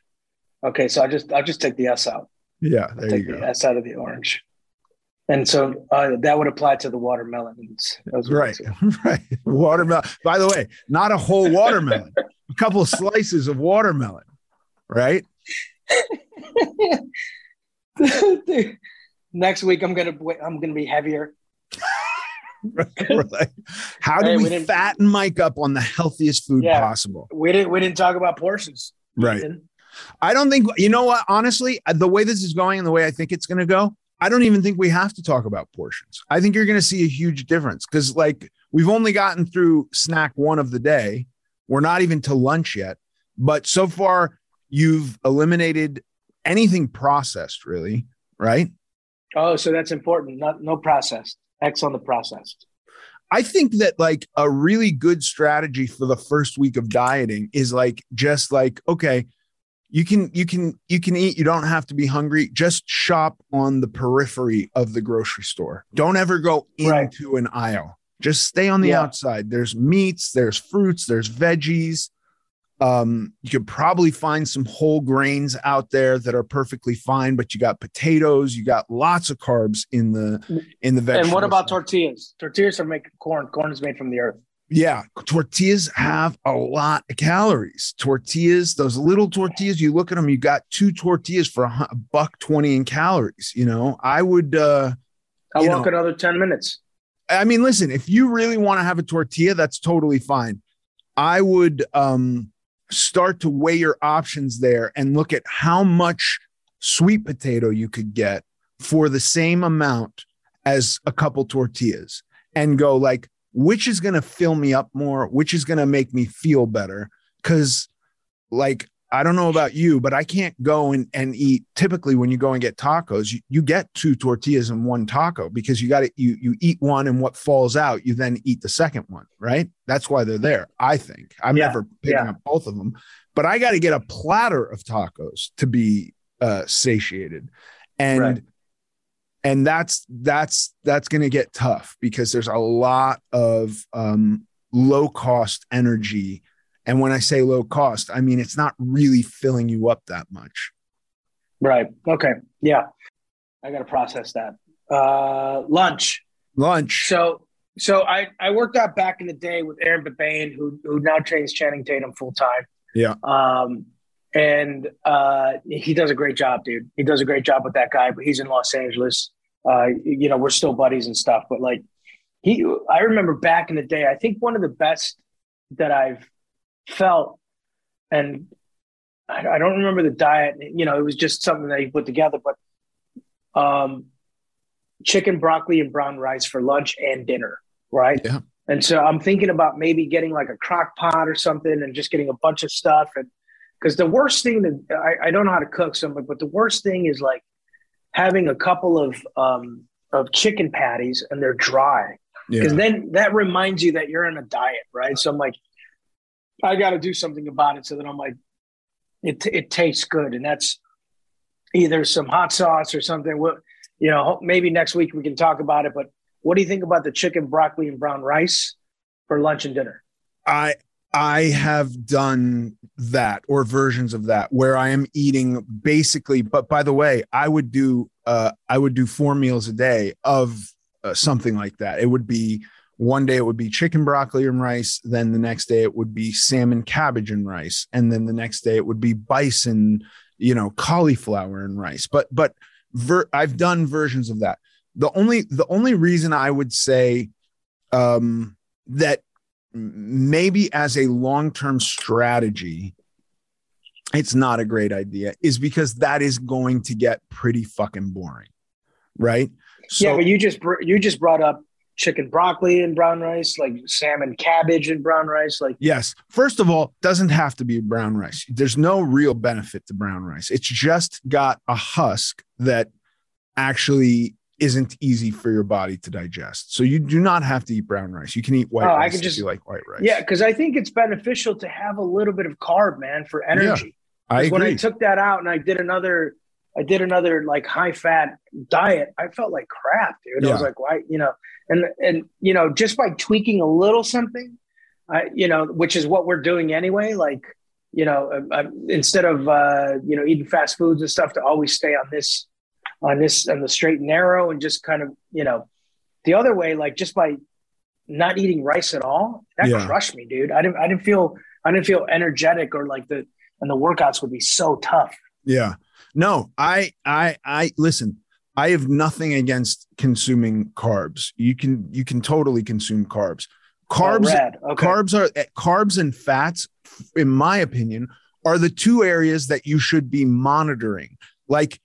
Speaker 2: Okay, so I just I'll just take the S out.
Speaker 1: Yeah,
Speaker 2: I'll
Speaker 1: there
Speaker 2: take
Speaker 1: you
Speaker 2: the
Speaker 1: go.
Speaker 2: S out of the orange. And so uh, that would apply to the watermelons.
Speaker 1: Right, right. Watermelon. By the way, not a whole watermelon, a couple of slices of watermelon, right?
Speaker 2: Next week I'm gonna I'm gonna be heavier.
Speaker 1: Like, how do
Speaker 2: Hey, we
Speaker 1: we, fatten Mike up on the healthiest food
Speaker 2: Yeah.
Speaker 1: possible?
Speaker 2: We didn't we didn't talk about portions.
Speaker 1: Right.
Speaker 2: Ethan.
Speaker 1: I don't think, you know what, honestly, uh, the way this is going and the way I think it's going to go, I don't even think we have to talk about portions. I think you're going to see a huge difference because, like, we've only gotten through snack one of the day. We're not even to lunch yet. But so far, you've eliminated anything processed, really, right?
Speaker 2: Oh, so that's important. Not no processed. X on the process.
Speaker 1: I think that like a really good strategy for the first week of dieting is like just like okay, you can you can you can eat, you don't have to be hungry. Just shop on the periphery of the grocery store. Don't ever go
Speaker 2: Right.
Speaker 1: into an aisle. Just stay on the
Speaker 2: Yeah.
Speaker 1: outside. There's meats, there's fruits, there's veggies. Um, you could probably find some whole grains out there that are perfectly fine, but you got potatoes, you got lots of carbs in the in the vegetables.
Speaker 2: And what about tortillas? Tortillas are making corn. Corn is made from the earth.
Speaker 1: Yeah, tortillas have a lot of calories. Tortillas, those little tortillas, you look at them, you got two tortillas for a buck 20 in calories. You know, I would, uh,
Speaker 2: I'll walk
Speaker 1: know-
Speaker 2: another 10 minutes.
Speaker 1: I mean, listen, if you really want to have a tortilla, that's totally fine. I would um, start to weigh your options there and look at how much sweet potato you could get for the same amount as a couple tortillas and go like, which is going to fill me up more? Which is going to make me feel better? Because, like, I don't know about you, but I can't go and, and eat. Typically, when you go and get tacos, you, you get two tortillas and one taco because you got to you you eat one and what falls out, you then eat the second one, right? That's why they're there. I think I'm
Speaker 2: Yeah,
Speaker 1: never picking
Speaker 2: yeah.
Speaker 1: up both of them, but I got to get a platter of tacos to be uh, satiated, and
Speaker 2: Right.
Speaker 1: and that's that's that's going to get tough because there's a lot of um, low cost energy and when i say low cost i mean it's not really filling you up that much
Speaker 2: Right. Okay. Yeah. I got to process that. Uh, lunch.
Speaker 1: lunch
Speaker 2: So, so I, I worked out back in the day with Aaron Babane, who, who now trains Channing Tatum full time.
Speaker 1: Yeah.
Speaker 2: Um, and uh, he does a great job, dude. He does a great job with that guy, but he's in Los Angeles. Uh, you know, we're still buddies and stuff, but like he, I remember back in the day, I think one of the best that I've felt, and I, I don't remember the diet, you know, it was just something that he put together, but um, chicken, broccoli, and brown rice for lunch and dinner, right?
Speaker 1: Yeah.
Speaker 2: And so I'm thinking about maybe getting like a crock pot or something and just getting a bunch of stuff. And because the worst thing that I, I don't know how to cook something, but the worst thing is like having a couple of um, of chicken patties and they're dry because
Speaker 1: yeah
Speaker 2: then that reminds you that you're on a diet, right? So I'm like, I got to do something about it so that I'm like, it it tastes good, and that's either some hot sauce or something. Well, you know, maybe next week we can talk about it. But what do you think about the chicken, broccoli, and brown rice for lunch and dinner?
Speaker 1: i i have done that or versions of that where i am eating basically but by the way i would do uh i would do four meals a day of uh, something like that it would be one day it would be chicken broccoli and rice then the next day it would be salmon cabbage and rice and then the next day it would be bison you know cauliflower and rice but but ver- i've done versions of that the only the only reason i would say um that maybe as a long-term strategy it's not a great idea is because that is going to get pretty fucking boring, right?
Speaker 2: yeah, but you just you just brought up chicken broccoli and brown rice, like salmon cabbage and brown rice. Like
Speaker 1: yes, first of all, doesn't have to be brown rice. There's no real benefit to brown rice. It's just got a husk that actually isn't easy for your body to digest. So you do not have to eat brown rice. You can eat white
Speaker 2: Oh, I
Speaker 1: rice
Speaker 2: can
Speaker 1: if
Speaker 2: just-
Speaker 1: like white rice.
Speaker 2: yeah, because I think it's beneficial to have a little bit of carb, man, for energy.
Speaker 1: I
Speaker 2: 'Cause when I took that out and I did another, I did another like high fat diet. I felt like crap, dude. I was like, why, you know, and and you know, just by tweaking a little something, I, you know, which is what we're doing anyway. Like, you know, uh, uh, instead of uh, you know eating fast foods and stuff, to always stay on this, on this, on the straight and narrow, and just kind of, you know, the other way, like just by not eating rice at all, that
Speaker 1: Yeah.
Speaker 2: crushed me, dude. I didn't, I didn't feel, I didn't feel energetic or like the, and the workouts would be so tough.
Speaker 1: Yeah. No, I I I listen, I have nothing against consuming carbs. You can you can totally consume carbs. Carbs
Speaker 2: Oh. Okay.
Speaker 1: carbs are carbs and fats in my opinion are the two areas that you should be monitoring. Like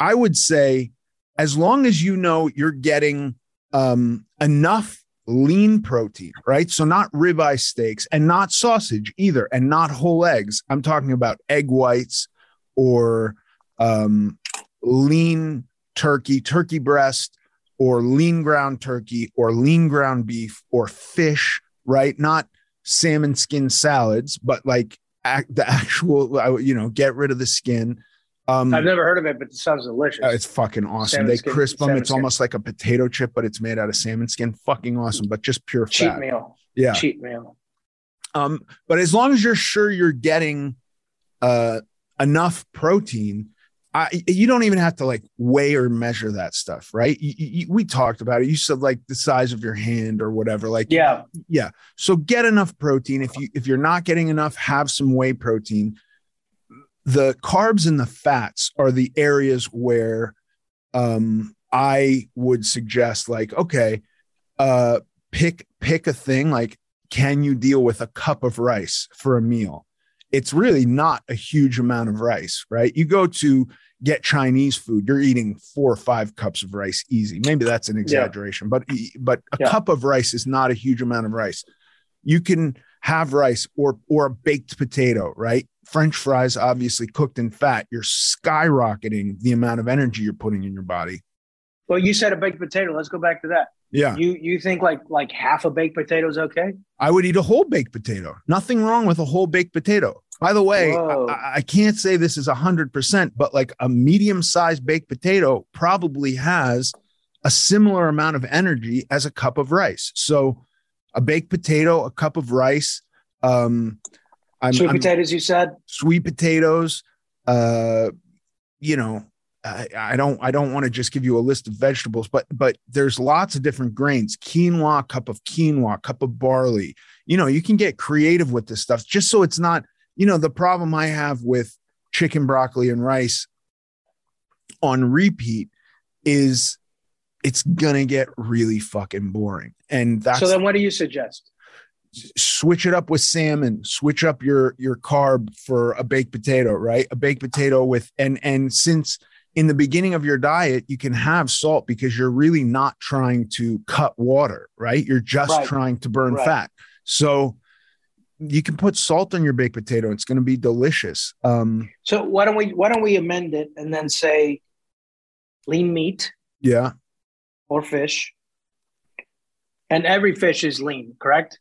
Speaker 1: I would say as long as you know you're getting um enough lean protein, right? So not ribeye steaks and not sausage either, and not whole eggs. I'm talking about egg whites or um, lean turkey, turkey breast, or lean ground turkey, or lean ground beef, or fish, right? Not salmon skin salads, but like act, the actual, you know, get rid of the skin. Um,
Speaker 2: I've never heard of it, but it sounds delicious.
Speaker 1: uh, it's fucking awesome.
Speaker 2: Salmon
Speaker 1: they
Speaker 2: skin-
Speaker 1: crisp them. It's
Speaker 2: skin.
Speaker 1: almost like a potato chip, but it's made out of salmon skin. Fucking awesome, but just pure fat.
Speaker 2: cheat
Speaker 1: fat.
Speaker 2: meal.
Speaker 1: Yeah.
Speaker 2: Cheat meal.
Speaker 1: Um, but as long as you're sure you're getting uh, enough protein, I, you don't even have to like weigh or measure that stuff, right? You, you, we talked about it. You said like the size of your hand or whatever. Like,
Speaker 2: Yeah.
Speaker 1: yeah. So get enough protein. If you if you're not getting enough, have some whey protein. The carbs and the fats are the areas where um, I would suggest like, okay, uh, pick pick a thing like can you deal with a cup of rice for a meal? It's really not a huge amount of rice, right? You go to get Chinese food, you're eating four or five cups of rice easy. Maybe that's an exaggeration, but but a
Speaker 2: Yeah.
Speaker 1: cup of rice is not a huge amount of rice. You can have rice or or a baked potato, right? French fries, obviously cooked in fat. You're skyrocketing the amount of energy you're putting in your body.
Speaker 2: Well, you said a baked potato. Let's go back to that.
Speaker 1: Yeah.
Speaker 2: You you think like like half a baked potato is okay?
Speaker 1: I would eat a whole baked potato. Nothing wrong with a whole baked potato. By the way, I, I can't say this is 100%, but like a medium sized baked potato probably has a similar amount of energy as a cup of rice. So a baked potato, a cup of rice, um, I'm,
Speaker 2: Sweet
Speaker 1: I'm-
Speaker 2: potatoes, you said.
Speaker 1: sweet potatoes, uh, you know, I, I don't I don't want to just give you a list of vegetables, but but there's lots of different grains. Quinoa, cup of quinoa, cup of barley. You know, you can get creative with this stuff just so it's not, you know, the problem I have with chicken, broccoli, and rice on repeat is it's gonna get really fucking boring. And that's
Speaker 2: so then, what do you suggest?
Speaker 1: switch it up with salmon switch up your your carb for a baked potato right a baked potato with and and since in the beginning of your diet you can have salt because you're really not trying to cut water right you're just
Speaker 2: Right.
Speaker 1: trying to burn
Speaker 2: Right.
Speaker 1: fat so you can put salt on your baked potato it's going to be delicious um
Speaker 2: So why don't we why don't we amend it and then say lean meat
Speaker 1: yeah
Speaker 2: or fish, and every fish is lean, correct?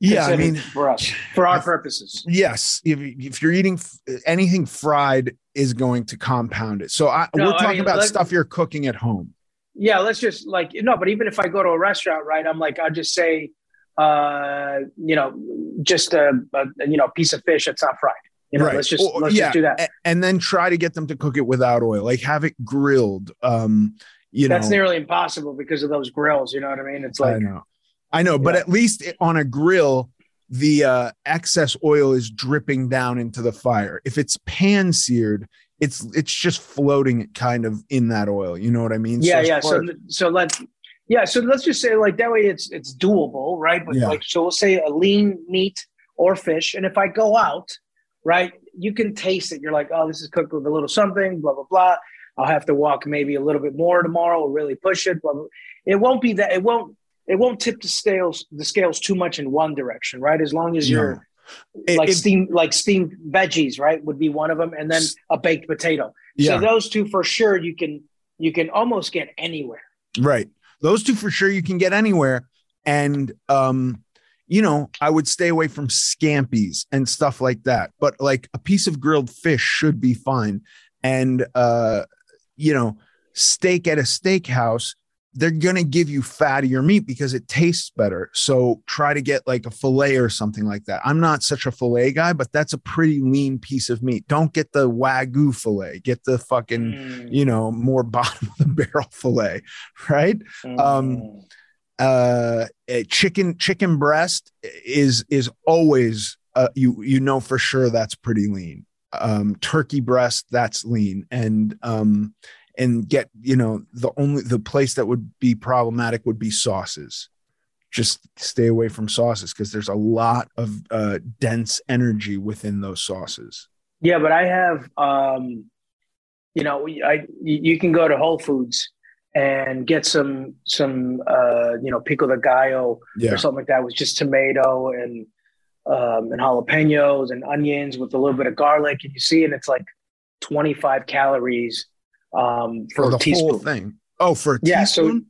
Speaker 1: Yeah i mean
Speaker 2: for us, for our purposes.
Speaker 1: yes if, if you're eating f- anything fried is going to compound it so I,
Speaker 2: No,
Speaker 1: we're
Speaker 2: I
Speaker 1: talking
Speaker 2: mean,
Speaker 1: about stuff you're cooking at home
Speaker 2: Yeah, let's just like no, but even if I go to a restaurant, right? I'm like, I'll just say, uh, you know, just a, a you know piece of fish that's not fried. You know,
Speaker 1: Right.
Speaker 2: let's just
Speaker 1: Or-
Speaker 2: let's
Speaker 1: yeah,
Speaker 2: just do that.
Speaker 1: and then try to get them to cook it without oil like have it grilled um you know
Speaker 2: that's nearly impossible because of those grills. You know what I mean? It's
Speaker 1: i
Speaker 2: like
Speaker 1: know i know but
Speaker 2: Yeah.
Speaker 1: at least on a grill the uh excess oil is dripping down into the fire if it's pan seared it's it's just floating kind of in that oil you know what i mean
Speaker 2: yeah,
Speaker 1: as
Speaker 2: yeah.
Speaker 1: far
Speaker 2: So so let's yeah. So let's just say like that way it's it's doable, right? But
Speaker 1: Yeah.
Speaker 2: like so we'll say a lean meat or fish, and if I go out, right, you can taste it. You're like, oh, this is cooked with a little something, blah blah blah. I'll have to walk maybe a little bit more tomorrow, really push it. Blah, blah. It won't be that. It won't. It won't tip the scales the scales too much in one direction, right? As long as you're like
Speaker 1: it-
Speaker 2: steamed like steamed veggies, right? Would be one of them, and then a baked potato.
Speaker 1: Yeah.
Speaker 2: So those two for sure you can you can almost get anywhere.
Speaker 1: Right. Those two for sure you can get anywhere. And um, you know, I would stay away from scampies and stuff like that. But like a piece of grilled fish should be fine. And uh, you know, steak at a steakhouse, they're gonna give you fattier meat because it tastes better. So try to get like a fillet or something like that. I'm not such a fillet guy, but that's a pretty lean piece of meat. Don't get the wagyu fillet. Get the fucking
Speaker 2: Mm,
Speaker 1: you know, more bottom of the barrel fillet, right? Um,
Speaker 2: mm.
Speaker 1: Uh, chicken chicken breast is is always uh, you you know for sure that's pretty lean. Um, turkey breast that's lean, and um, and get you know the only the place that would be problematic would be sauces. Just stay away from sauces because there's a lot of uh, dense energy within those sauces.
Speaker 2: Yeah, but I have, um, you know, I you can go to Whole Foods and get some some uh, you know pico de gallo
Speaker 1: Yeah,
Speaker 2: or something like that with just tomato and um, and jalapenos and onions with a little bit of garlic, and you see, and it's like twenty five calories um, for,
Speaker 1: for
Speaker 2: a
Speaker 1: the
Speaker 2: teaspoon.
Speaker 1: whole thing. Oh, for a
Speaker 2: Yeah, so-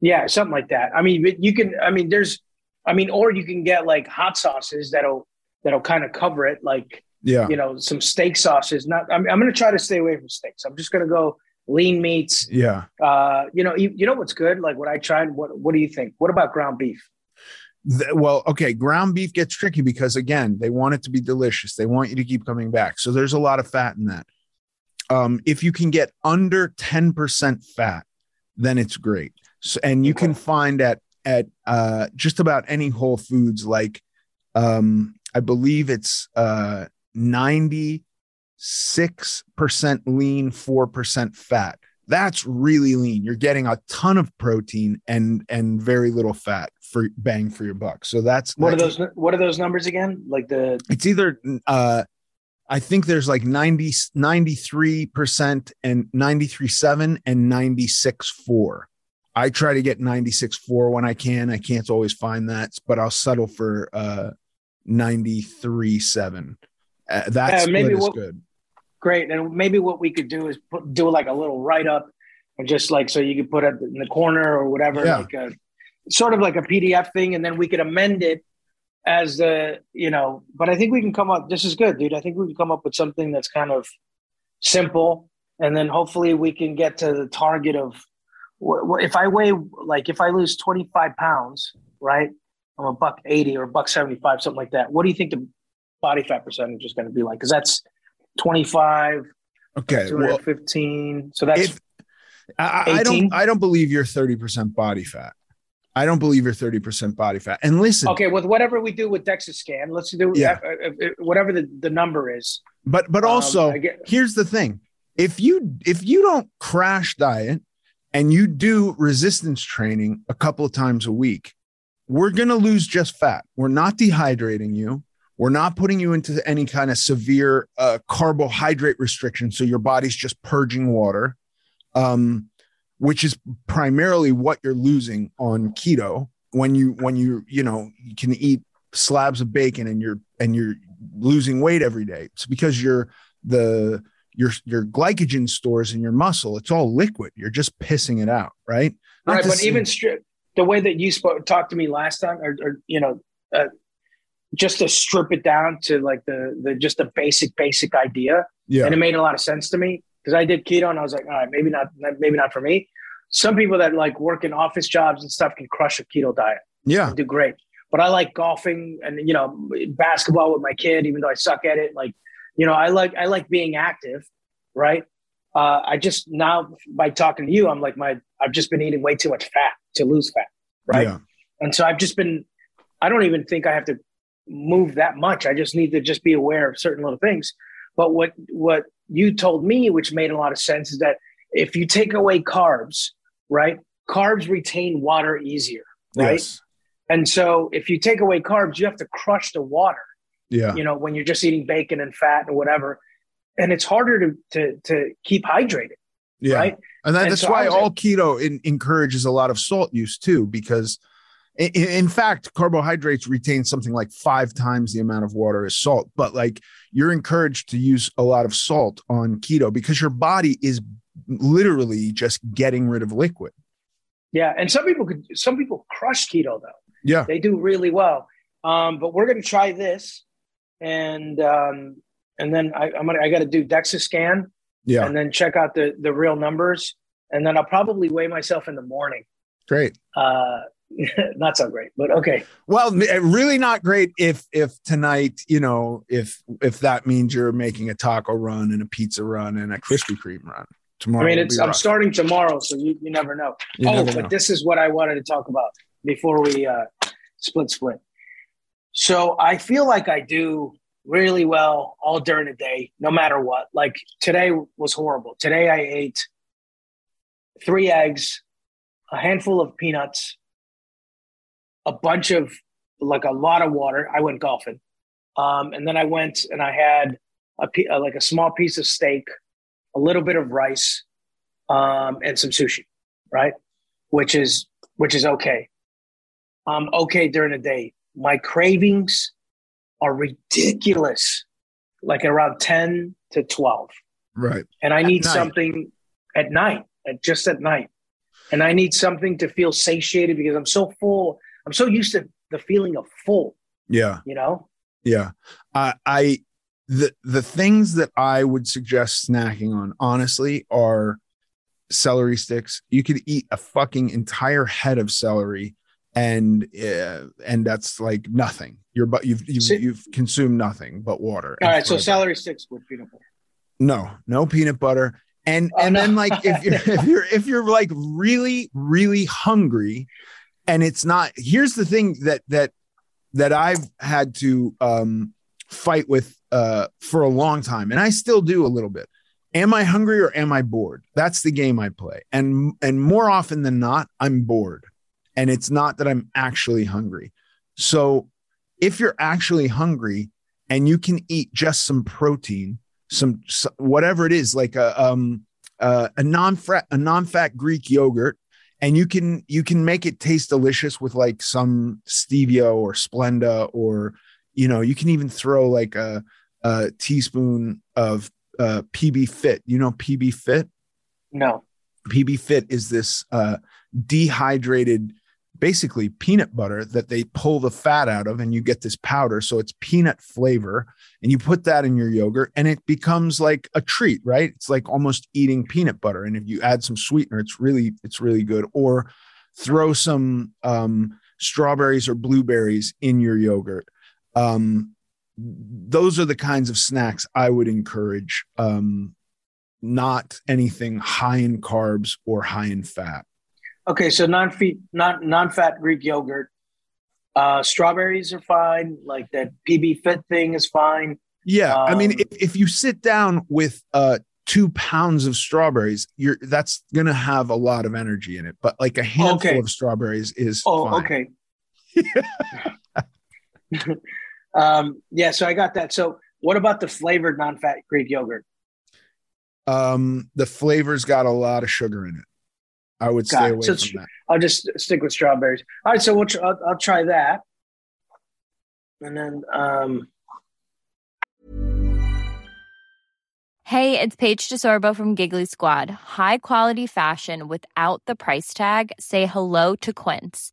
Speaker 2: Yeah, something like that. I mean, you can. I mean, there's. I mean, or you can get like hot sauces that'll that'll kind of cover it, like
Speaker 1: yeah.
Speaker 2: you know, some steak sauces. Not. I'm, I'm going to try to stay away from steaks. I'm just going to go lean meats.
Speaker 1: Yeah.
Speaker 2: Uh, you know, you, you know what's good? Like what I tried. What What do you think? What about ground beef?
Speaker 1: Well, okay, ground beef gets tricky because again, they want it to be delicious. They want you to keep coming back. So there's a lot of fat in that. Um, if you can get under 10% fat, then it's great. So, and you can find at at uh, just about any Whole Foods, like um, I believe it's uh, 96% lean, 4% fat. That's really lean. You're getting a ton of protein and and very little fat for bang for your buck. So that's
Speaker 2: What are those? What are those numbers again? Like the
Speaker 1: It's either uh I think there's like 90 93% and 93.7 and 96.4. I try to get 96.4 when I can. I can't always find that, but I'll settle for uh 93.7. Uh, that
Speaker 2: Uh, maybe
Speaker 1: is
Speaker 2: what-
Speaker 1: good.
Speaker 2: great, and maybe what we could do is put, do like a little write up, and just like so you could put it in the corner or whatever,
Speaker 1: Yeah.
Speaker 2: like a sort of like a PDF thing, and then we could amend it as the you know. But I think we can come up. This is good, dude. I think we can come up with something that's kind of simple, and then hopefully we can get to the target of if I weigh like if I lose twenty five pounds, right? I'm a buck eighty or a buck seventy five, something like that. What do you think the body fat percentage is going to be like? Because that's twenty five.
Speaker 1: Okay. Well,
Speaker 2: So that's
Speaker 1: if I, I don't I don't believe you're 30% body fat. I don't believe you're 30% body fat. And listen,
Speaker 2: okay with whatever we do with DEXA scan. Let's do
Speaker 1: Yeah.
Speaker 2: uh, uh, uh, whatever the, the number is.
Speaker 1: But but
Speaker 2: Um,
Speaker 1: also
Speaker 2: I get-
Speaker 1: here's the thing. If you if you don't crash diet and you do resistance training a couple of times a week, we're going to lose just fat. We're not dehydrating you. We're not putting you into any kind of severe uh, carbohydrate restriction so your body's just purging water. Um which is primarily what you're losing on keto when you when you you know you can eat slabs of bacon and you're and you're losing weight every day. It's because you're the your your glycogen stores in your muscle. It's all liquid. You're just pissing it out right? Not
Speaker 2: right, but
Speaker 1: say-
Speaker 2: even strip the way that you spoke talked to me last time, or, or you know, uh, just to strip it down to like the the just the basic basic idea,
Speaker 1: yeah.
Speaker 2: and it made a lot of sense to me because I did keto and I was like, all right, maybe not, maybe not for me. Some people that like work in office jobs and stuff can crush a keto diet.
Speaker 1: yeah
Speaker 2: do great. But I like golfing and you know basketball with my kid, even though I suck at it. Like, you know, I like I like being active, right? Uh, I just now by talking to you, I'm like my I've just been eating way too much fat to lose fat, right?
Speaker 1: yeah
Speaker 2: And so I've just been I don't even think I have to move that much. I just need to just be aware of certain little things. But what what you told me, which made a lot of sense, is that if you take away carbs, right? Carbs retain water easier, right?
Speaker 1: yes
Speaker 2: And so if you take away carbs, you have to crush the water.
Speaker 1: Yeah.
Speaker 2: You know, when you're just eating bacon and fat and whatever, and it's harder to to to keep hydrated.
Speaker 1: Yeah.
Speaker 2: Right.
Speaker 1: And, that,
Speaker 2: And
Speaker 1: that's
Speaker 2: so
Speaker 1: why all keto in, encourages a lot of salt use too, because in, in fact, carbohydrates retain something like five times the amount of water as salt. But like you're encouraged to use a lot of salt on keto because your body is literally just getting rid of liquid.
Speaker 2: Yeah, and some people could some people crush keto though.
Speaker 1: Yeah.
Speaker 2: They do really well. Um, but we're gonna try this, and um, and then I, I'm gonna I got to do DEXA scan,
Speaker 1: Yeah.
Speaker 2: and then check out the the real numbers, and then I'll probably weigh myself in the morning.
Speaker 1: Great.
Speaker 2: Uh, not so great, but okay.
Speaker 1: Well, really not great if if tonight, you know, if if that means you're making a taco run and a pizza run and a Krispy Kreme run tomorrow.
Speaker 2: I mean, it's I'm
Speaker 1: rough.
Speaker 2: starting tomorrow, so you, you never know.
Speaker 1: You
Speaker 2: oh,
Speaker 1: never
Speaker 2: but
Speaker 1: know.
Speaker 2: this is what I wanted to talk about before we uh, split split. So I feel like I do really well all during the day, no matter what. Like today was horrible. Today I ate three eggs, a handful of peanuts, a bunch of like a lot of water. I went golfing, um, and then I went and I had a uh, like a small piece of steak, a little bit of rice, um, and some sushi, right? Which is which is okay. I'm okay during the day. My cravings are ridiculous, like around ten to twelve,
Speaker 1: right.
Speaker 2: and I need
Speaker 1: night.
Speaker 2: something at night, at just at night, and I need something to feel satiated because I'm so full. I'm so used to the feeling of full,
Speaker 1: Yeah.
Speaker 2: you know.
Speaker 1: Yeah. I I the the things that I would suggest snacking on, honestly, are celery sticks. You could eat a fucking entire head of celery and uh, and that's like nothing. You're but you've you've, you've consumed nothing but water.
Speaker 2: All right, so celery sticks with peanut butter.
Speaker 1: No, no peanut butter. And
Speaker 2: Oh,
Speaker 1: and
Speaker 2: no.
Speaker 1: then like if you're if you're if you're like really really hungry, and it's not. Here's the thing that that that I've had to um, fight with uh, for a long time, and I still do a little bit. Am I hungry or am I bored? That's the game I play, and and more often than not, I'm bored, and it's not that I'm actually hungry. So if you're actually hungry and you can eat just some protein some, some whatever it is like a um uh, a non-fat a non-fat greek yogurt and you can you can make it taste delicious with like some stevia or splenda or you know you can even throw like a, a teaspoon of uh, pb fit you know pb fit
Speaker 2: No.
Speaker 1: PB Fit is this uh, dehydrated, basically peanut butter that they pull the fat out of, and you get this powder. So it's peanut flavor, and you put that in your yogurt, and it becomes like a treat, right? It's like almost eating peanut butter. And if you add some sweetener, it's really it's really good. Or throw some um, strawberries or blueberries in your yogurt. Um, those are the kinds of snacks I would encourage. Um, not anything high in carbs or high in fat.
Speaker 2: Okay, so non-fat, non non-fat Greek yogurt. Uh, strawberries are fine. Like that PB Fit thing is fine.
Speaker 1: Yeah, I mean,
Speaker 2: Um,
Speaker 1: if, if you sit down with uh, two pounds of strawberries, you're that's gonna have a lot of energy in it. But like a handful
Speaker 2: Okay.
Speaker 1: of strawberries is
Speaker 2: Oh,
Speaker 1: fine.
Speaker 2: okay. um, yeah, so I got that. So, what about the flavored non-fat Greek yogurt?
Speaker 1: Um, the flavor's got a lot of sugar in it. I would
Speaker 2: Got
Speaker 1: stay
Speaker 2: it.
Speaker 1: away
Speaker 2: So
Speaker 1: from that.
Speaker 2: I'll just stick with strawberries. All right, so we'll tr- I'll, I'll try that, and then um,
Speaker 3: Hey, it's Paige DeSorbo from Giggly Squad. High quality fashion without the price tag. Say hello to Quince.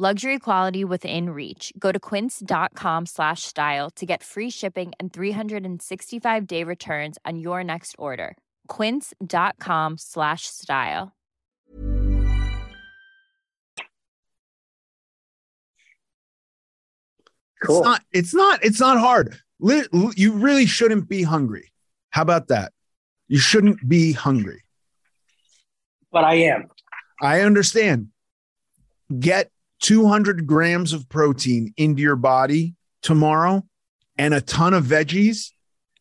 Speaker 3: Luxury quality within reach. Go to quince.com slash style to get free shipping and 365 day returns on your next order. Quince.com slash style.
Speaker 1: It's not. It's not. It's not hard. Li- You really shouldn't be hungry. How about that? You shouldn't be hungry.
Speaker 2: But I am.
Speaker 1: I understand. Get 200 grams of protein into your body tomorrow and a ton of veggies.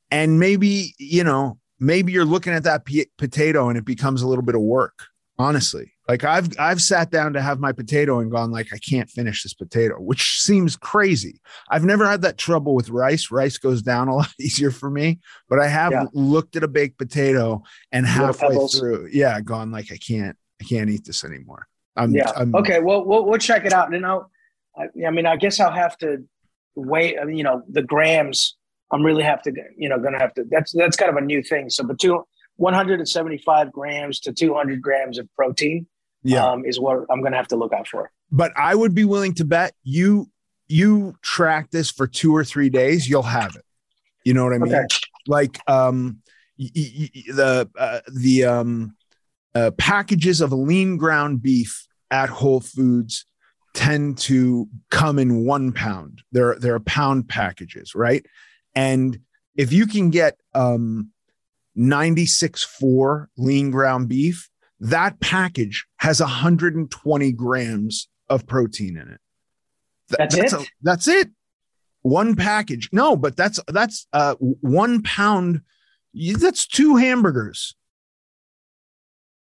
Speaker 1: And maybe, you know, maybe you're looking at that p- potato and it becomes a little bit of work, honestly. Like I've I've sat down to have my potato and gone like I can't finish this potato, which seems crazy. I've never had that trouble with rice. Rice goes down a lot easier for me, but I have
Speaker 2: Yeah.
Speaker 1: looked at a baked potato and halfway through, yeah, gone like I can't I can't eat this anymore. I'm,
Speaker 2: yeah.
Speaker 1: I'm
Speaker 2: okay. Well, we'll we'll check it out. And I'll, I, I mean, I guess I'll have to wait. I mean, you know, the grams. I'm really have to, you know, gonna have to. That's that's kind of a new thing. So, but two, 175 grams to 200 grams of protein.
Speaker 1: Yeah.
Speaker 2: Um, is what I'm gonna have to look out for.
Speaker 1: but I would be willing to bet you you track this for two or three days, you'll have it. You know what I mean?
Speaker 2: Okay.
Speaker 1: Like um y- y- y- the uh, the um uh, packages of lean ground beef at Whole Foods tend to come in one pound. They're they're pound packages, right? And if you can get um 96.4 lean ground beef, that package has 120 grams of protein in it. Th-
Speaker 2: That's
Speaker 1: that's
Speaker 2: it?
Speaker 1: a- that's it. One package. No, but that's that's uh one pound. That's two hamburgers.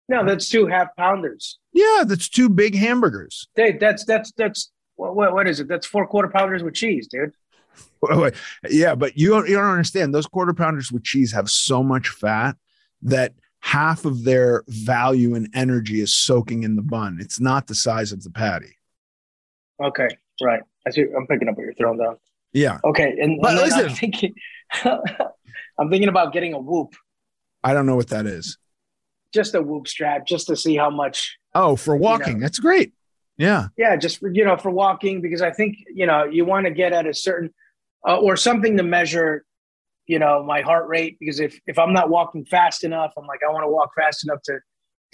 Speaker 2: No, that's two half pounders.
Speaker 1: Yeah, that's two big hamburgers.
Speaker 2: Dude, that's that's that's what, what what is it? That's four quarter pounders with cheese, dude.
Speaker 1: Yeah, but you don't you don't understand. Those quarter pounders with cheese have so much fat that half of their value and energy is soaking in the bun. It's not the size of the patty.
Speaker 2: Okay, right. I see. I'm picking up what you're throwing down.
Speaker 1: Yeah,
Speaker 2: Okay, and,
Speaker 1: But
Speaker 2: and
Speaker 1: listen-
Speaker 2: I'm thinking, I'm thinking about getting a whoop,
Speaker 1: I don't know what that is.
Speaker 2: Just a whoop strap, just to see how much.
Speaker 1: Oh, for walking. That's great. Yeah.
Speaker 2: Yeah, just for, you know for walking because I think you know you want to get at a certain uh, or something to measure, you know, my heart rate because if if I'm not walking fast enough, I'm like I want to walk fast enough to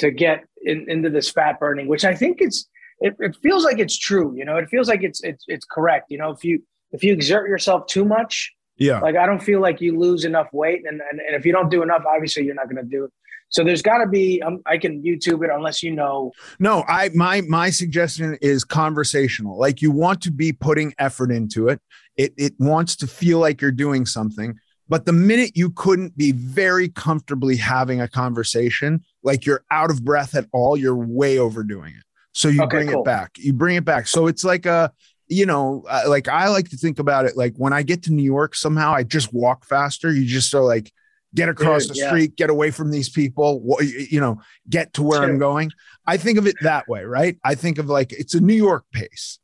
Speaker 2: to get in, into this fat burning, which I think it's it, it feels like it's true. You know, it feels like it's it's it's correct. You know, if you if you exert yourself too much,
Speaker 1: Yeah.
Speaker 2: like I don't feel like you lose enough weight, and and, and if you don't do enough, obviously you're not going to do it. So there's got to be. Um, I can YouTube it unless you know.
Speaker 1: No, I my my suggestion is conversational. Like you want to be putting effort into it. It it wants to feel like you're doing something. But the minute you couldn't be very comfortably having a conversation, like you're out of breath at all, you're way overdoing it. So you
Speaker 2: Okay,
Speaker 1: bring
Speaker 2: cool.
Speaker 1: it back. You bring it back. So it's like a you know, uh, like I like to think about it like when I get to New York, somehow I just walk faster. You just are like, get across
Speaker 2: Dude,
Speaker 1: the
Speaker 2: yeah.
Speaker 1: street, get away from these people, you know, get to where I'm going. I think of it that way, right? I think of like it's a New York pace.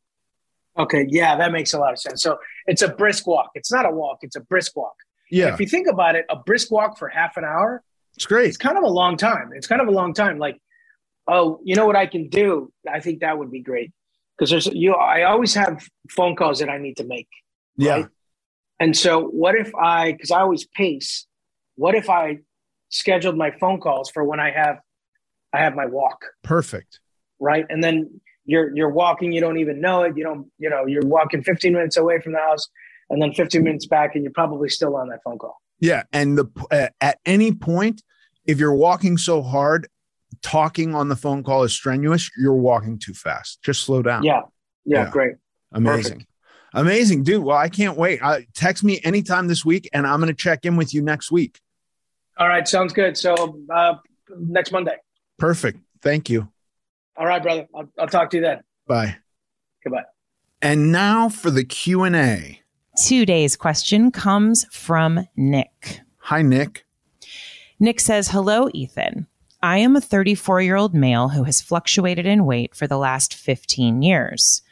Speaker 2: Okay, yeah, that makes a lot of sense. So it's a brisk walk. It's not a walk. It's a brisk walk.
Speaker 1: Yeah,
Speaker 2: If you think about it, a brisk walk for half an hour,
Speaker 1: it's great.
Speaker 2: it's kind of a long time. It's kind of a long time. Like, oh, you know what I can do? I think that would be great because there's you. I always have phone calls that I need to make.
Speaker 1: Yeah.
Speaker 2: And so, what if I, because I always pace, what if I scheduled my phone calls for when I have, I have my walk,
Speaker 1: perfect.
Speaker 2: right? And then you're you're walking, you don't even know it. You don't, you know, you're walking 15 minutes away from the house, and then 15 minutes back, and you're probably still on that phone call.
Speaker 1: Yeah, and the uh, at any point, if you're walking so hard, talking on the phone call is strenuous, you're walking too fast. Just slow down.
Speaker 2: Yeah. Yeah.
Speaker 1: Yeah.
Speaker 2: Great.
Speaker 1: Amazing.
Speaker 2: Perfect.
Speaker 1: Amazing, dude. Well, I can't wait. Uh, text me anytime this week, and I'm going to check in with you next week.
Speaker 2: All right. Sounds good. So uh, next Monday.
Speaker 1: Perfect. Thank you.
Speaker 2: All right, brother. I'll, I'll talk to you then.
Speaker 1: Bye.
Speaker 2: Goodbye.
Speaker 1: And now for the Q&A.
Speaker 4: Today's question comes from Nick.
Speaker 1: Hi, Nick.
Speaker 4: Nick says, Hello, Ethan. I am a 34 year old male who has fluctuated in weight for the last 15 years,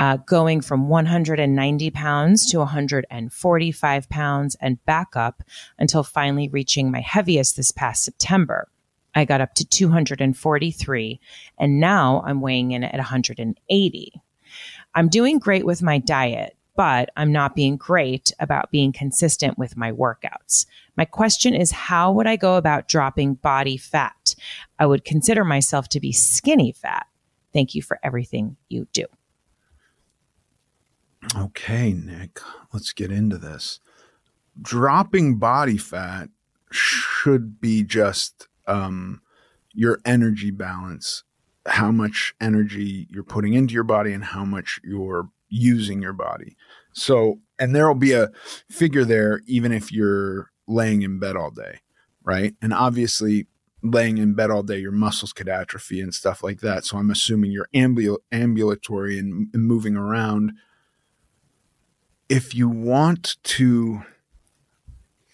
Speaker 4: uh, going from 190 pounds to 145 pounds and back up until finally reaching my heaviest this past September. I got up to 243, and now I'm weighing in at 180. I'm doing great with my diet, but I'm not being great about being consistent with my workouts. My question is how would I go about dropping body fat? I would consider myself to be skinny fat. Thank you for everything you do.
Speaker 1: Okay, Nick, let's get into this. Dropping body fat should be just um, your energy balance, how much energy you're putting into your body and how much you're using your body. So, and there will be a figure there, even if you're laying in bed all day, right? And obviously, laying in bed all day, your muscles could atrophy and stuff like that. So, I'm assuming you're ambul- ambulatory and, and moving around. If you want to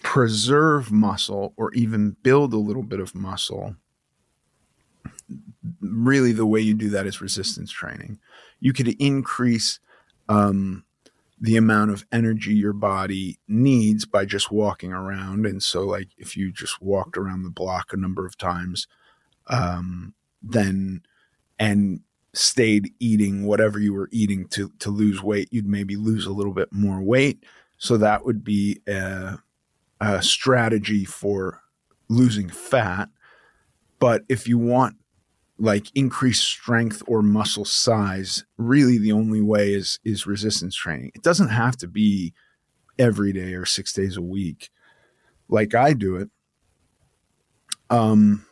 Speaker 1: preserve muscle or even build a little bit of muscle, really the way you do that is resistance training. You could increase um, the amount of energy your body needs by just walking around. And so, like, if you just walked around the block a number of times, um, then and stayed eating whatever you were eating to to lose weight, you'd maybe lose a little bit more weight. So that would be a, a strategy for losing fat. But if you want like increased strength or muscle size, really the only way is is resistance training. It doesn't have to be every day or 6 days a week like I do it. Um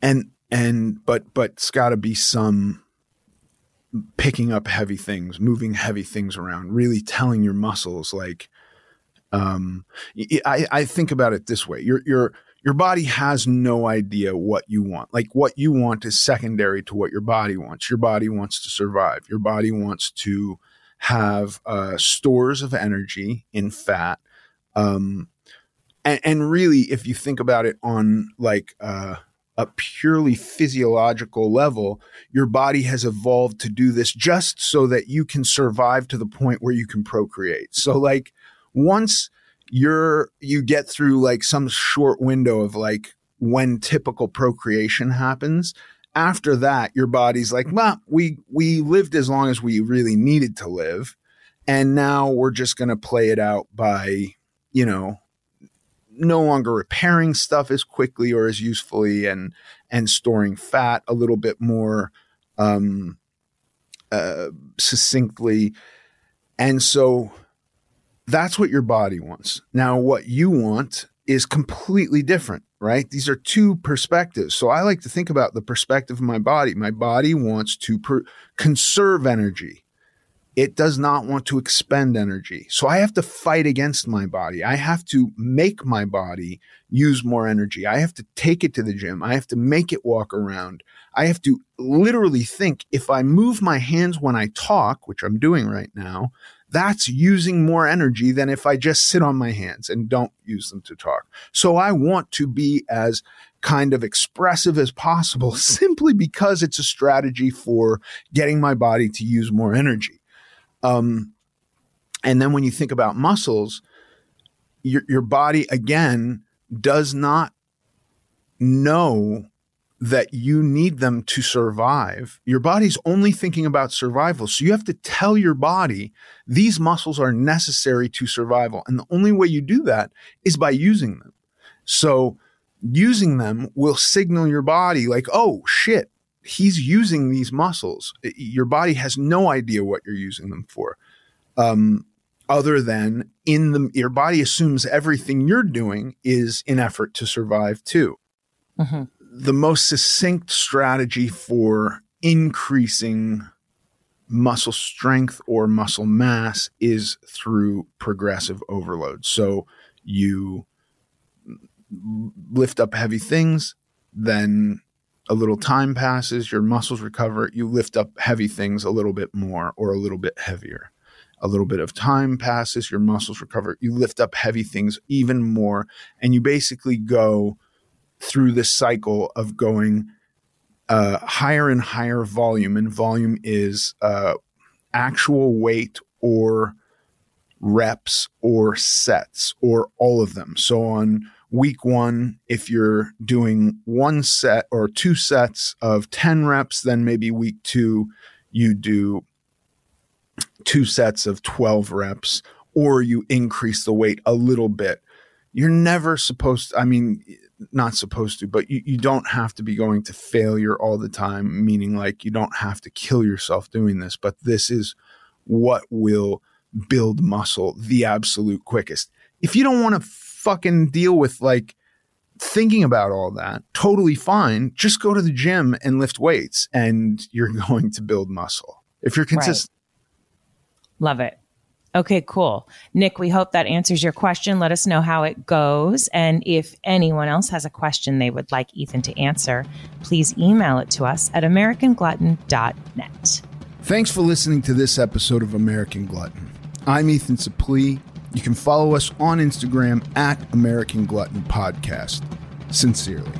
Speaker 1: and and but but it's got to be some picking up heavy things, moving heavy things around, really telling your muscles like um I I think about it this way. You're you're your body has no idea what you want. Like what you want is secondary to what your body wants. Your body wants to survive. Your body wants to have uh, stores of energy in fat. Um, and, and really, if you think about it on like uh, a purely physiological level, your body has evolved to do this just so that you can survive to the point where you can procreate. So, like, once you're you get through like some short window of like when typical procreation happens after that your body's like well we we lived as long as we really needed to live and now we're just going to play it out by you know no longer repairing stuff as quickly or as usefully and and storing fat a little bit more um uh succinctly and so that's what your body wants. Now, what you want is completely different, right? These are two perspectives. So I like to think about the perspective of my body. My body wants to per- conserve energy. It does not want to expend energy. So I have to fight against my body. I have to make my body use more energy. I have to take it to the gym. I have to make it walk around. I have to literally think if I move my hands when I talk, which I'm doing right now, that's using more energy than if I just sit on my hands and don't use them to talk. So I want to be as kind of expressive as possible simply because it's a strategy for getting my body to use more energy. Um, and then when you think about muscles, your, your body again does not know that you need them to survive. Your body's only thinking about survival. So you have to tell your body these muscles are necessary to survival. And the only way you do that is by using them. So using them will signal your body like, oh shit, he's using these muscles. Your body has no idea what you're using them for. Um, other than in the your body assumes everything you're doing is in effort to survive too. mm-hmm. the most succinct strategy for increasing muscle strength or muscle mass is through progressive overload. So you lift up heavy things, then a little time passes, your muscles recover, you lift up heavy things a little bit more or a little bit heavier. A little bit of time passes, your muscles recover, you lift up heavy things even more, and you basically go through this cycle of going uh, higher and higher volume, and volume is uh, actual weight or reps or sets or all of them. So on week one, if you're doing one set or two sets of 10 reps, then maybe week two, you do two sets of 12 reps or you increase the weight a little bit. You're never supposed to, I mean, not supposed to, but you, you don't have to be going to failure all the time, meaning like you don't have to kill yourself doing this, but this is what will build muscle the absolute quickest. If you don't want to fucking deal with like thinking about all that, totally fine. Just go to the gym and lift weights and you're going to build muscle. If you're consistent.
Speaker 4: Right. Love it. Okay, cool. Nick, we hope that answers your question. Let us know how it goes. And if anyone else has a question they would like Ethan to answer, please email it to us at AmericanGlutton.net.
Speaker 1: Thanks for listening to this episode of American Glutton. I'm Ethan Suplee. You can follow us on Instagram at American Glutton Podcast. Sincerely.